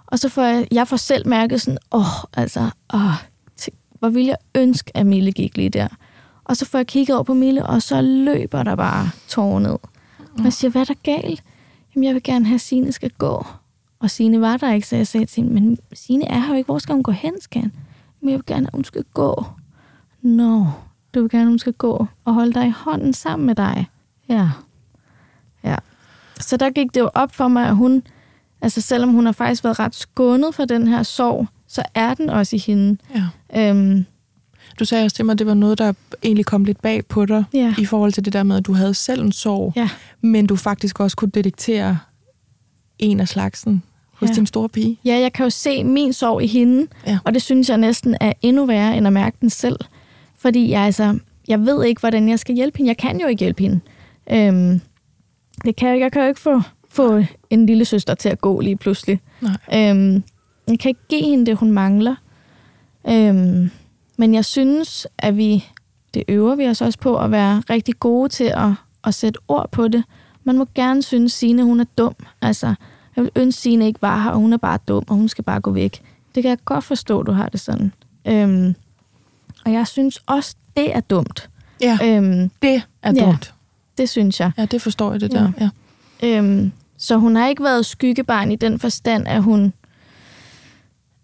[SPEAKER 1] Og så får jeg, jeg får selv mærket sådan, åh, altså, åh, tænk, hvor ville jeg ønske, at Mille gik lige der. Og så får jeg kigget over på Mille, og så løber der bare tårer ned. Og jeg siger, hvad er der galt? Jamen, jeg vil gerne have, at Signe skal gå. Og Signe var der ikke, så jeg sagde til hende, men Signe er her jo ikke, hvor skal hun gå hen, skal han? Men jeg vil gerne, at hun skal gå. Nå, du vil gerne, at hun skal gå og holde dig i hånden sammen med dig. Ja. Ja. Så der gik det jo op for mig, at hun, altså selvom hun har faktisk været ret skånet for den her sorg, så er den også i hende.
[SPEAKER 3] Ja.
[SPEAKER 1] Øhm,
[SPEAKER 3] Du sagde også til mig, at det var noget, der egentlig kom lidt bag på dig,
[SPEAKER 1] ja.
[SPEAKER 3] i forhold til det der med, at du havde selv en sorg,
[SPEAKER 1] Ja.
[SPEAKER 3] men du faktisk også kunne detektere en af slagsen hos
[SPEAKER 1] Ja.
[SPEAKER 3] din store pige.
[SPEAKER 1] Ja, jeg kan jo se min sorg i hende,
[SPEAKER 3] Ja.
[SPEAKER 1] og det synes jeg næsten er endnu værre, end at mærke den selv. Fordi jeg, altså, jeg ved ikke, hvordan jeg skal hjælpe hende. Jeg kan jo ikke hjælpe hende. Øhm, det kan jeg, jeg kan jo ikke få, få en lille søster til at gå lige pludselig.
[SPEAKER 3] Nej.
[SPEAKER 1] Øhm, jeg kan ikke give hende det, hun mangler. Øhm, men jeg synes, at vi, det øver vi os også på, at være rigtig gode til at, at sætte ord på det. Man må gerne synes, Signe, hun er dum. Altså, jeg vil ønske, Signe ikke var her, og hun er bare dum, og hun skal bare gå væk. Det kan jeg godt forstå, du har det sådan. Øhm, og jeg synes også, det er dumt.
[SPEAKER 3] Ja,
[SPEAKER 1] Øhm,
[SPEAKER 3] det er
[SPEAKER 1] Ja.
[SPEAKER 3] dumt.
[SPEAKER 1] det synes jeg.
[SPEAKER 3] Ja, det forstår jeg det
[SPEAKER 1] Ja.
[SPEAKER 3] der. Ja.
[SPEAKER 1] Øhm, så hun har ikke været skyggebarn i den forstand, at hun,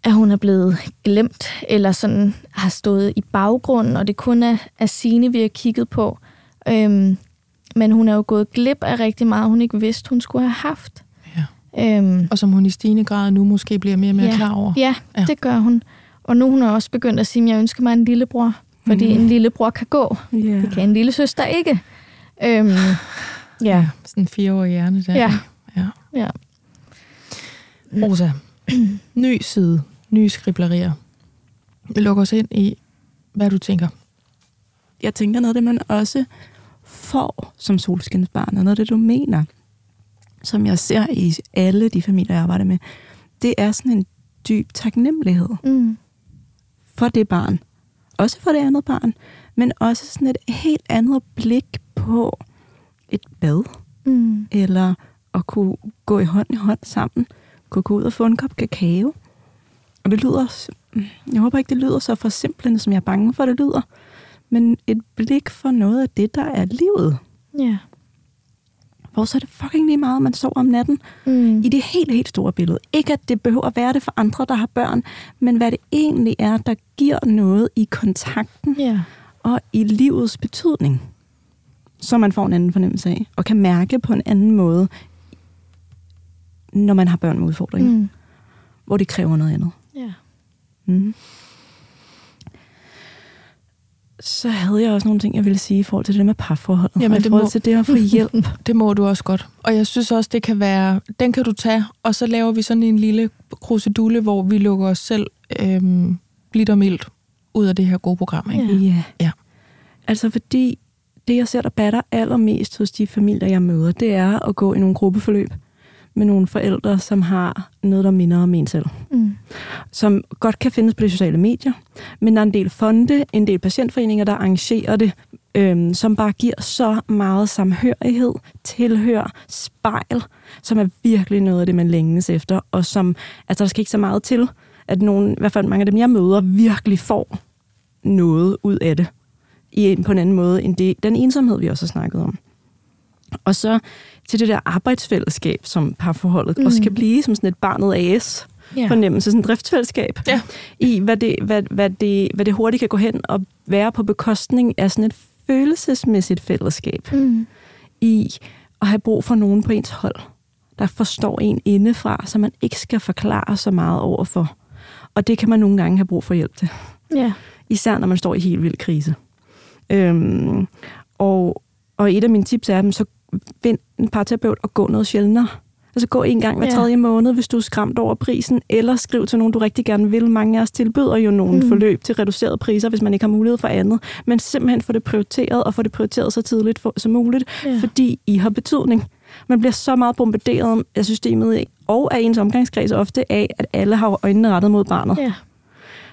[SPEAKER 1] at hun er blevet glemt, eller sådan har stået i baggrunden, og det kun er, er Signe, vi har kigget på. Øhm, men hun er jo gået glip af rigtig meget, hun ikke vidste, hun skulle have haft. Øhm,
[SPEAKER 3] Og som hun i stigende grad nu måske bliver mere og mere
[SPEAKER 1] Ja.
[SPEAKER 3] klar over.
[SPEAKER 1] ja,
[SPEAKER 3] Ja.
[SPEAKER 1] det gør hun. Og nu hun er også begyndt at sige, at jeg ønsker mig en lillebror, fordi
[SPEAKER 3] Mhm.
[SPEAKER 1] en lillebror kan gå.
[SPEAKER 2] Yeah.
[SPEAKER 1] Det kan en lille søster ikke. Øhm, ja,
[SPEAKER 3] Sådan en fireårig hjerne der.
[SPEAKER 1] Ja.
[SPEAKER 3] ja.
[SPEAKER 1] ja.
[SPEAKER 3] Rosa, ny side, nye skriblerier. Vi lukker os ind i, hvad du tænker.
[SPEAKER 2] Jeg tænker noget af det, man også får som solskinsbarn, og noget af det, du mener. Som jeg ser i alle de familier, jeg arbejder med, det er sådan en dyb taknemmelighed
[SPEAKER 1] Mm.
[SPEAKER 2] for det barn. Også for det andet barn, men også sådan et helt andet blik på et bad,
[SPEAKER 1] Mm.
[SPEAKER 2] eller at kunne gå i hånd i hånd sammen, kunne gå ud og få en kop kakao. Og det lyder, jeg håber ikke, det lyder så forsimplende, som jeg er bange for, det lyder, men et blik for noget af det, der er livet.
[SPEAKER 1] Ja.
[SPEAKER 2] Hvor så er det fucking lige meget, man sover om natten.
[SPEAKER 1] Mm.
[SPEAKER 2] I det helt, helt store billede. Ikke at det behøver at være det for andre, der har børn, men hvad det egentlig er, der giver noget i kontakten
[SPEAKER 1] Ja.
[SPEAKER 2] og i livets betydning. Så man får en anden fornemmelse af, og kan mærke på en anden måde, når man har børn med udfordringer, mm. Hvor det kræver noget andet.
[SPEAKER 1] Ja.
[SPEAKER 2] Mm. Så havde jeg også nogle ting, jeg ville sige i forhold til det med parforholdet.
[SPEAKER 3] Jamen,
[SPEAKER 2] og i
[SPEAKER 3] det
[SPEAKER 2] forhold
[SPEAKER 3] må-
[SPEAKER 2] til det at få hjælp.
[SPEAKER 3] Det må du også godt. Og jeg synes også, det kan være, den kan du tage, og så laver vi sådan en lille krusedulle, hvor vi lukker os selv øhm, blidt og mildt ud af det her gode program. Ikke?
[SPEAKER 1] Ja.
[SPEAKER 2] Ja.
[SPEAKER 3] Ja.
[SPEAKER 2] Altså fordi det, jeg ser, der batter allermest hos de familier, jeg møder, det er at gå i nogle gruppeforløb med nogle forældre, som har noget, der minder om en selv.
[SPEAKER 1] Mm.
[SPEAKER 2] Som godt kan findes på de sociale medier, men der er en del fonde, en del patientforeninger, der arrangerer det, øhm, som bare giver så meget samhørighed, tilhør, spejl, som er virkelig noget af det, man længes efter, og som, altså der skal ikke så meget til, at nogen, i hvert fald mange af dem, jeg møder, virkelig får noget ud af det i en, på en anden måde end det, den ensomhed, vi også har snakket om. Og så til det der arbejdsfællesskab, som parforholdet mm. Også kan blive som sådan et barnet AS
[SPEAKER 1] Ja.
[SPEAKER 2] fornemmelse, sådan et driftsfællesskab,
[SPEAKER 3] Ja.
[SPEAKER 2] i hvad det, hvad, hvad, det, hvad det hurtigt kan gå hen og være på bekostning af sådan et følelsesmæssigt fællesskab,
[SPEAKER 1] Mm.
[SPEAKER 2] i at have brug for nogen på ens hold, der forstår en indefra, så man ikke skal forklare så meget overfor. Og det kan man nogle gange have brug for hjælp til.
[SPEAKER 1] Ja.
[SPEAKER 2] Især når man står i helt vild krise. Øhm, og, og et af mine tips er, at så find en parterapeut og gå noget sjældnere. Altså gå en gang hver
[SPEAKER 1] Ja.
[SPEAKER 2] tredje måned, hvis du er skræmt over prisen, eller skriv til nogen, du rigtig gerne vil. Mange af os tilbyder jo nogle
[SPEAKER 1] mm.
[SPEAKER 2] forløb til reducerede priser, hvis man ikke har mulighed for andet. Men simpelthen få det prioriteret, og få det prioriteret så tidligt for, som muligt,
[SPEAKER 1] Ja.
[SPEAKER 2] fordi I har betydning. Man bliver så meget bombarderet af systemet og af ens omgangskreds ofte af, at alle har øjnene rettet mod barnet.
[SPEAKER 1] Ja.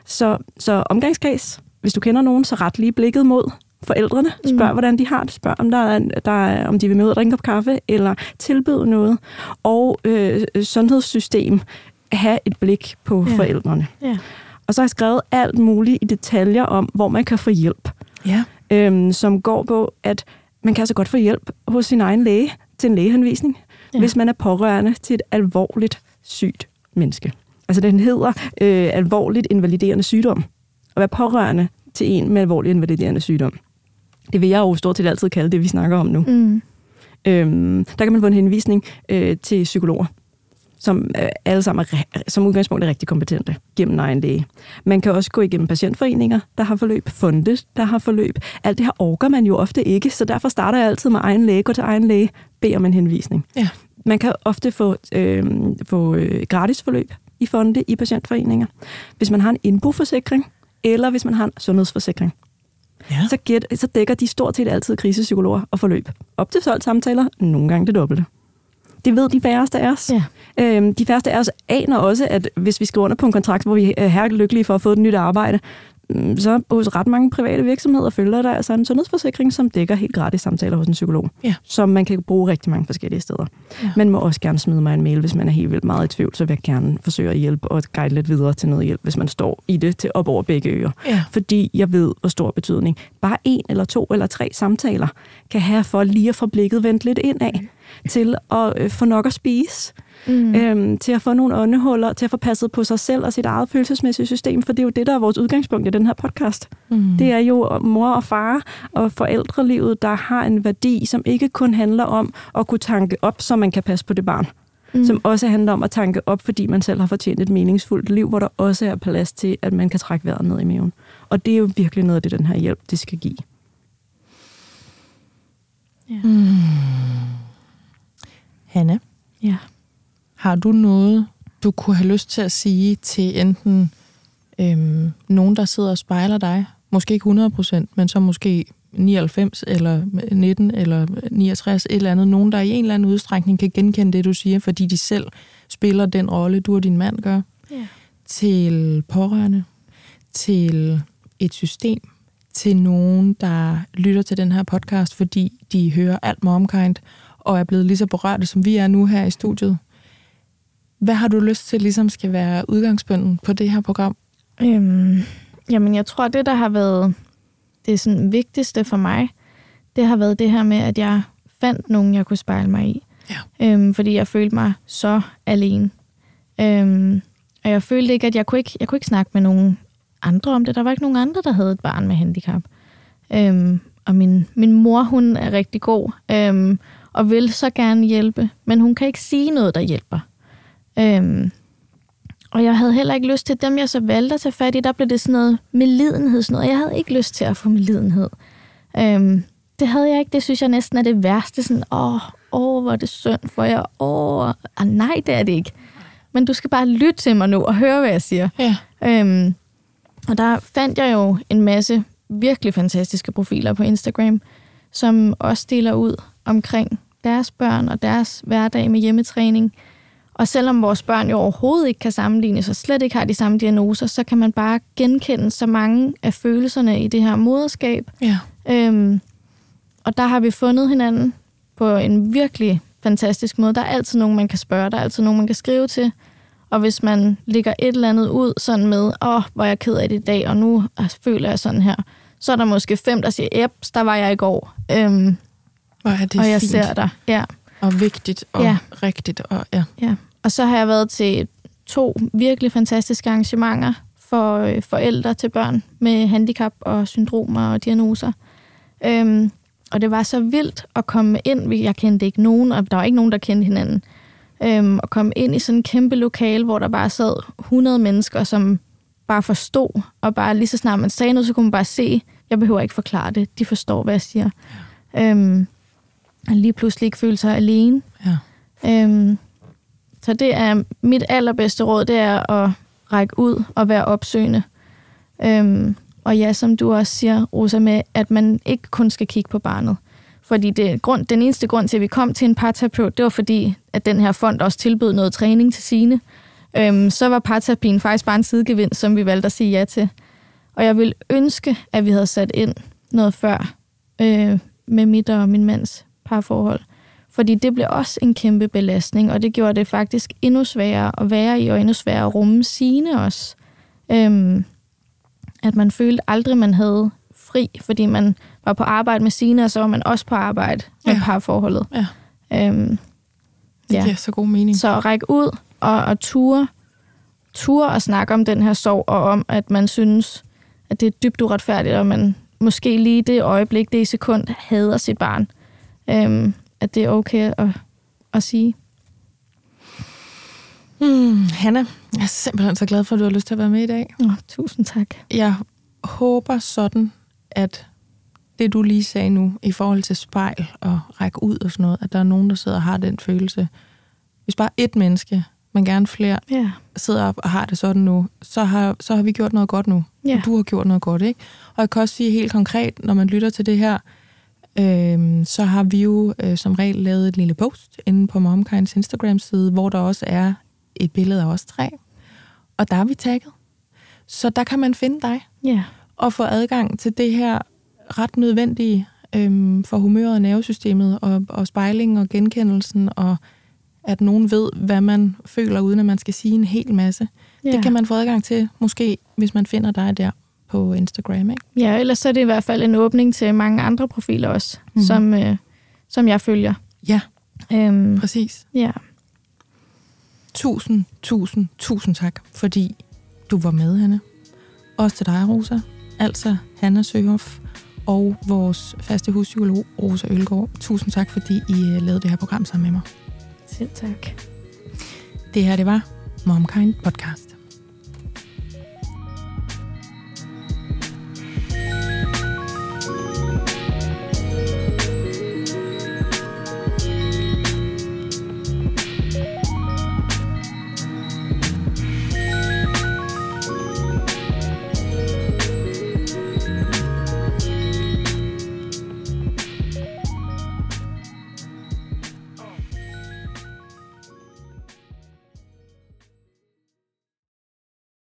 [SPEAKER 2] Så, så omgangskreds, hvis du kender nogen, så ret lige blikket mod forældrene. Spørg,
[SPEAKER 1] Mm.
[SPEAKER 2] hvordan de har det. Spørg, om, der er, der er, om de vil med ud og drikke kop kaffe, eller tilbyde noget. Og øh, sundhedssystem, have et blik på
[SPEAKER 1] Ja.
[SPEAKER 2] forældrene.
[SPEAKER 1] Ja.
[SPEAKER 2] Og så har jeg skrevet alt muligt i detaljer om, hvor man kan få hjælp.
[SPEAKER 3] Ja.
[SPEAKER 2] Øhm, som går på, at man kan altså godt få hjælp hos sin egen læge til en lægehenvisning,
[SPEAKER 1] Ja.
[SPEAKER 2] hvis man er pårørende til et alvorligt sygt menneske. Altså den hedder øh, alvorligt invaliderende sygdom. At være pårørende til en med alvorligt invaliderende sygdom. Det vil jeg jo stort set altid kalde det, vi snakker om nu.
[SPEAKER 1] Mm.
[SPEAKER 2] Øhm, der kan man få en henvisning øh, til psykologer, som øh, alle sammen er, som udgangspunkt er rigtig kompetente gennem egen læge. Man kan også gå igennem patientforeninger, der har forløb, fonde, der har forløb. Alt det her orker man jo ofte ikke, så derfor starter jeg altid med egen læge, gå til egen læge, bed om en henvisning.
[SPEAKER 3] Ja.
[SPEAKER 2] Man kan ofte få, øh, få gratis forløb i fonde, i patientforeninger, hvis man har en indboforsikring, eller hvis man har en sundhedsforsikring
[SPEAKER 3] ja.
[SPEAKER 2] så, gæt, så dækker de stort set altid krisepsykologer og forløb. Op til 12 samtaler, nogle gange det dobbelte. Det ved de færreste af os.
[SPEAKER 1] Ja.
[SPEAKER 2] Øhm, de færreste af os aner også, at hvis vi skriver under på en kontrakt, hvor vi er her lykkelige for at få et nyt arbejde, så hos ret mange private virksomheder følger der altså en sundhedsforsikring, som dækker helt gratis samtaler hos en psykolog,
[SPEAKER 3] Ja.
[SPEAKER 2] som man kan bruge rigtig mange forskellige steder.
[SPEAKER 3] Ja.
[SPEAKER 2] Man må også gerne smide mig en mail, hvis man er helt vildt meget i tvivl, så vil jeg gerne forsøge at hjælpe og guide lidt videre til noget hjælp, hvis man står i det til op over begge ører
[SPEAKER 3] Ja.
[SPEAKER 2] fordi jeg ved, hvor stor betydning bare en eller to eller tre samtaler kan have for lige at få blikket vendt lidt indad, til at øh, få nok at spise,
[SPEAKER 1] Mm.
[SPEAKER 2] øhm, til at få nogle åndehuller, til at få passet på sig selv og sit eget følelsesmæssige system, for det er jo det, der er vores udgangspunkt i den her podcast.
[SPEAKER 3] Mm.
[SPEAKER 2] Det er jo mor og far og forældrelivet, der har en værdi, som ikke kun handler om at kunne tanke op, så man kan passe på det barn,
[SPEAKER 1] Mm.
[SPEAKER 2] som også handler om at tanke op, fordi man selv har fortjent et meningsfuldt liv, hvor der også er plads til, at man kan trække vejret ned i maven. Og det er jo virkelig noget af det, den her hjælp, det skal give.
[SPEAKER 1] Ja.
[SPEAKER 3] Mm. Hanne,
[SPEAKER 1] Ja.
[SPEAKER 3] Har du noget, du kunne have lyst til at sige til enten øhm, nogen, der sidder og spejler dig, måske ikke 100%, men så måske 99 eller 19 eller 69, et eller andet. Nogen, der i en eller anden udstrækning kan genkende det, du siger, fordi de selv spiller den rolle, du og din mand gør.
[SPEAKER 1] Ja.
[SPEAKER 3] Til pårørende, til et system, til nogen, der lytter til den her podcast, fordi de hører alt med omkind, og er blevet lige så berørte, som vi er nu her i studiet. Hvad har du lyst til, ligesom skal være udgangspunkten på det her program?
[SPEAKER 1] Øhm, jamen, jeg tror, det, der har været det sådan vigtigste for mig, det har været det her med, at jeg fandt nogen, jeg kunne spejle mig i.
[SPEAKER 3] Ja.
[SPEAKER 1] Øhm, fordi jeg følte mig så alene. Øhm, og jeg følte ikke, at jeg kunne ikke, jeg kunne ikke snakke med nogen andre om det. Der var ikke nogen andre, der havde et barn med handicap. Øhm, og min, min mor, hun er rigtig god, øhm, og vil så gerne hjælpe, men hun kan ikke sige noget, der hjælper. Øhm, og jeg havde heller ikke lyst til dem, jeg så valgte at tage fat i. Der blev det sådan noget medlidenhed. Sådan noget. Jeg havde ikke lyst til at få medlidenhed. Øhm, det havde jeg ikke. Det synes jeg næsten er det værste. Sådan, åh, åh, hvor er det synd for jer. Åh, ah, nej, det er det ikke. Men du skal bare lytte til mig nu og høre, hvad jeg siger.
[SPEAKER 3] Ja.
[SPEAKER 1] Øhm, og der fandt jeg jo en masse virkelig fantastiske profiler på Instagram, som også deler ud omkring deres børn og deres hverdag med hjemmetræning. Og selvom vores børn jo overhovedet ikke kan sammenlignes og slet ikke har de samme diagnoser, så kan man bare genkende så mange af følelserne i det her moderskab.
[SPEAKER 3] Ja.
[SPEAKER 1] Øhm, og der har vi fundet hinanden på en virkelig fantastisk måde. Der er altid nogen, man kan spørge, der er altid nogen, man kan skrive til. Og hvis man lægger et eller andet ud sådan med, åh, oh, hvor er jeg ked af det i dag, og nu føler jeg sådan her, så er der måske fem, der siger, eps, der var jeg i går. Øhm,
[SPEAKER 3] Hvor er det
[SPEAKER 1] og jeg
[SPEAKER 3] fint
[SPEAKER 1] ser dig. Ja,
[SPEAKER 3] og vigtigt og
[SPEAKER 1] Ja.
[SPEAKER 3] rigtigt. Og, ja.
[SPEAKER 1] ja. Og så har jeg været til to virkelig fantastiske arrangementer for øh, forældre til børn med handicap og syndromer og diagnoser. Øhm, og det var så vildt at komme ind. Jeg kendte ikke nogen, og der var ikke nogen, der kendte hinanden. Øhm, at komme ind i sådan en kæmpe lokale, hvor der bare sad 100 mennesker, som bare forstod, og bare lige så snart man sagde noget, så kunne man bare se, jeg behøver ikke forklare det, de forstår, hvad jeg siger. Ja. Øhm, og lige pludselig ikke føle sig alene.
[SPEAKER 3] Ja.
[SPEAKER 1] Øhm, så det er mit allerbedste råd, det er at række ud og være opsøgende. Øhm, og ja, som du også siger, Rosa, med, at man ikke kun skal kigge på barnet. Fordi det, grund, den eneste grund til, at vi kom til en parterapeut, det var fordi, at den her fond også tilbød noget træning til sine. Øhm, så var parterapien faktisk bare en sidegevinst, som vi valgte at sige ja til. Og jeg vil ønske, at vi havde sat ind noget før øh, med mit og min mands parforhold. Fordi det blev også en kæmpe belastning, og det gjorde det faktisk endnu sværere at være i, og endnu sværere at rumme sine også. Øhm, at man følte aldrig, man havde fri, fordi man var på arbejde med sine, og så var man også på arbejde med
[SPEAKER 3] Ja.
[SPEAKER 1] parforholdet.
[SPEAKER 3] Ja.
[SPEAKER 1] Øhm,
[SPEAKER 3] Det
[SPEAKER 1] Ja.
[SPEAKER 3] giver så god mening.
[SPEAKER 1] så ræk ud og, og ture, ture og snakke om den her sorg, og om, at man synes, at det er dybt uretfærdigt, og man måske lige det øjeblik, det sekund, hader sit barn. Øhm, at det er okay at, at sige.
[SPEAKER 3] Hmm, Hanna, jeg er simpelthen så glad for, at du har lyst til at være med i dag.
[SPEAKER 1] Oh, tusind tak.
[SPEAKER 3] Jeg håber sådan, at det, du lige sagde nu, i forhold til spejl og række ud og sådan noget, at der er nogen, der sidder og har den følelse. Hvis bare et menneske, men gerne flere,
[SPEAKER 1] Ja.
[SPEAKER 3] sidder og har det sådan nu, så har, så har vi gjort noget godt nu.
[SPEAKER 1] Ja.
[SPEAKER 3] Og du har gjort noget godt, ikke? Og jeg kan også sige helt konkret, når man lytter til det her, øhm, så har vi jo øh, som regel lavet et lille post inde på MomKinds Instagram-side, hvor der også er et billede af os tre. Og der er vi tagget. Så der kan man finde dig
[SPEAKER 1] Ja.
[SPEAKER 3] og få adgang til det her ret nødvendige øhm, for humøret og nervesystemet, og, og spejling og genkendelsen, og at nogen ved, hvad man føler, uden at man skal sige en hel masse.
[SPEAKER 1] ja.
[SPEAKER 3] Det kan man få adgang til, måske, hvis man finder dig der på Instagram. Ikke?
[SPEAKER 1] Ja, ellers så er det i hvert fald en åbning til mange andre profiler også, mm-hmm. som, øh, som jeg følger.
[SPEAKER 3] Ja,
[SPEAKER 1] Øhm,
[SPEAKER 3] præcis.
[SPEAKER 1] ja.
[SPEAKER 3] Tusind, tusind, tusind tak, fordi du var med, Hanne. Også til dig, Rosa. Altså Hanna Søhoff og vores faste huspsykolog, Rosa Ølgaard. Tusind tak, fordi I øh, lavede det her program sammen med mig.
[SPEAKER 1] Selv tak.
[SPEAKER 3] Det her, det var MomKind Podcast.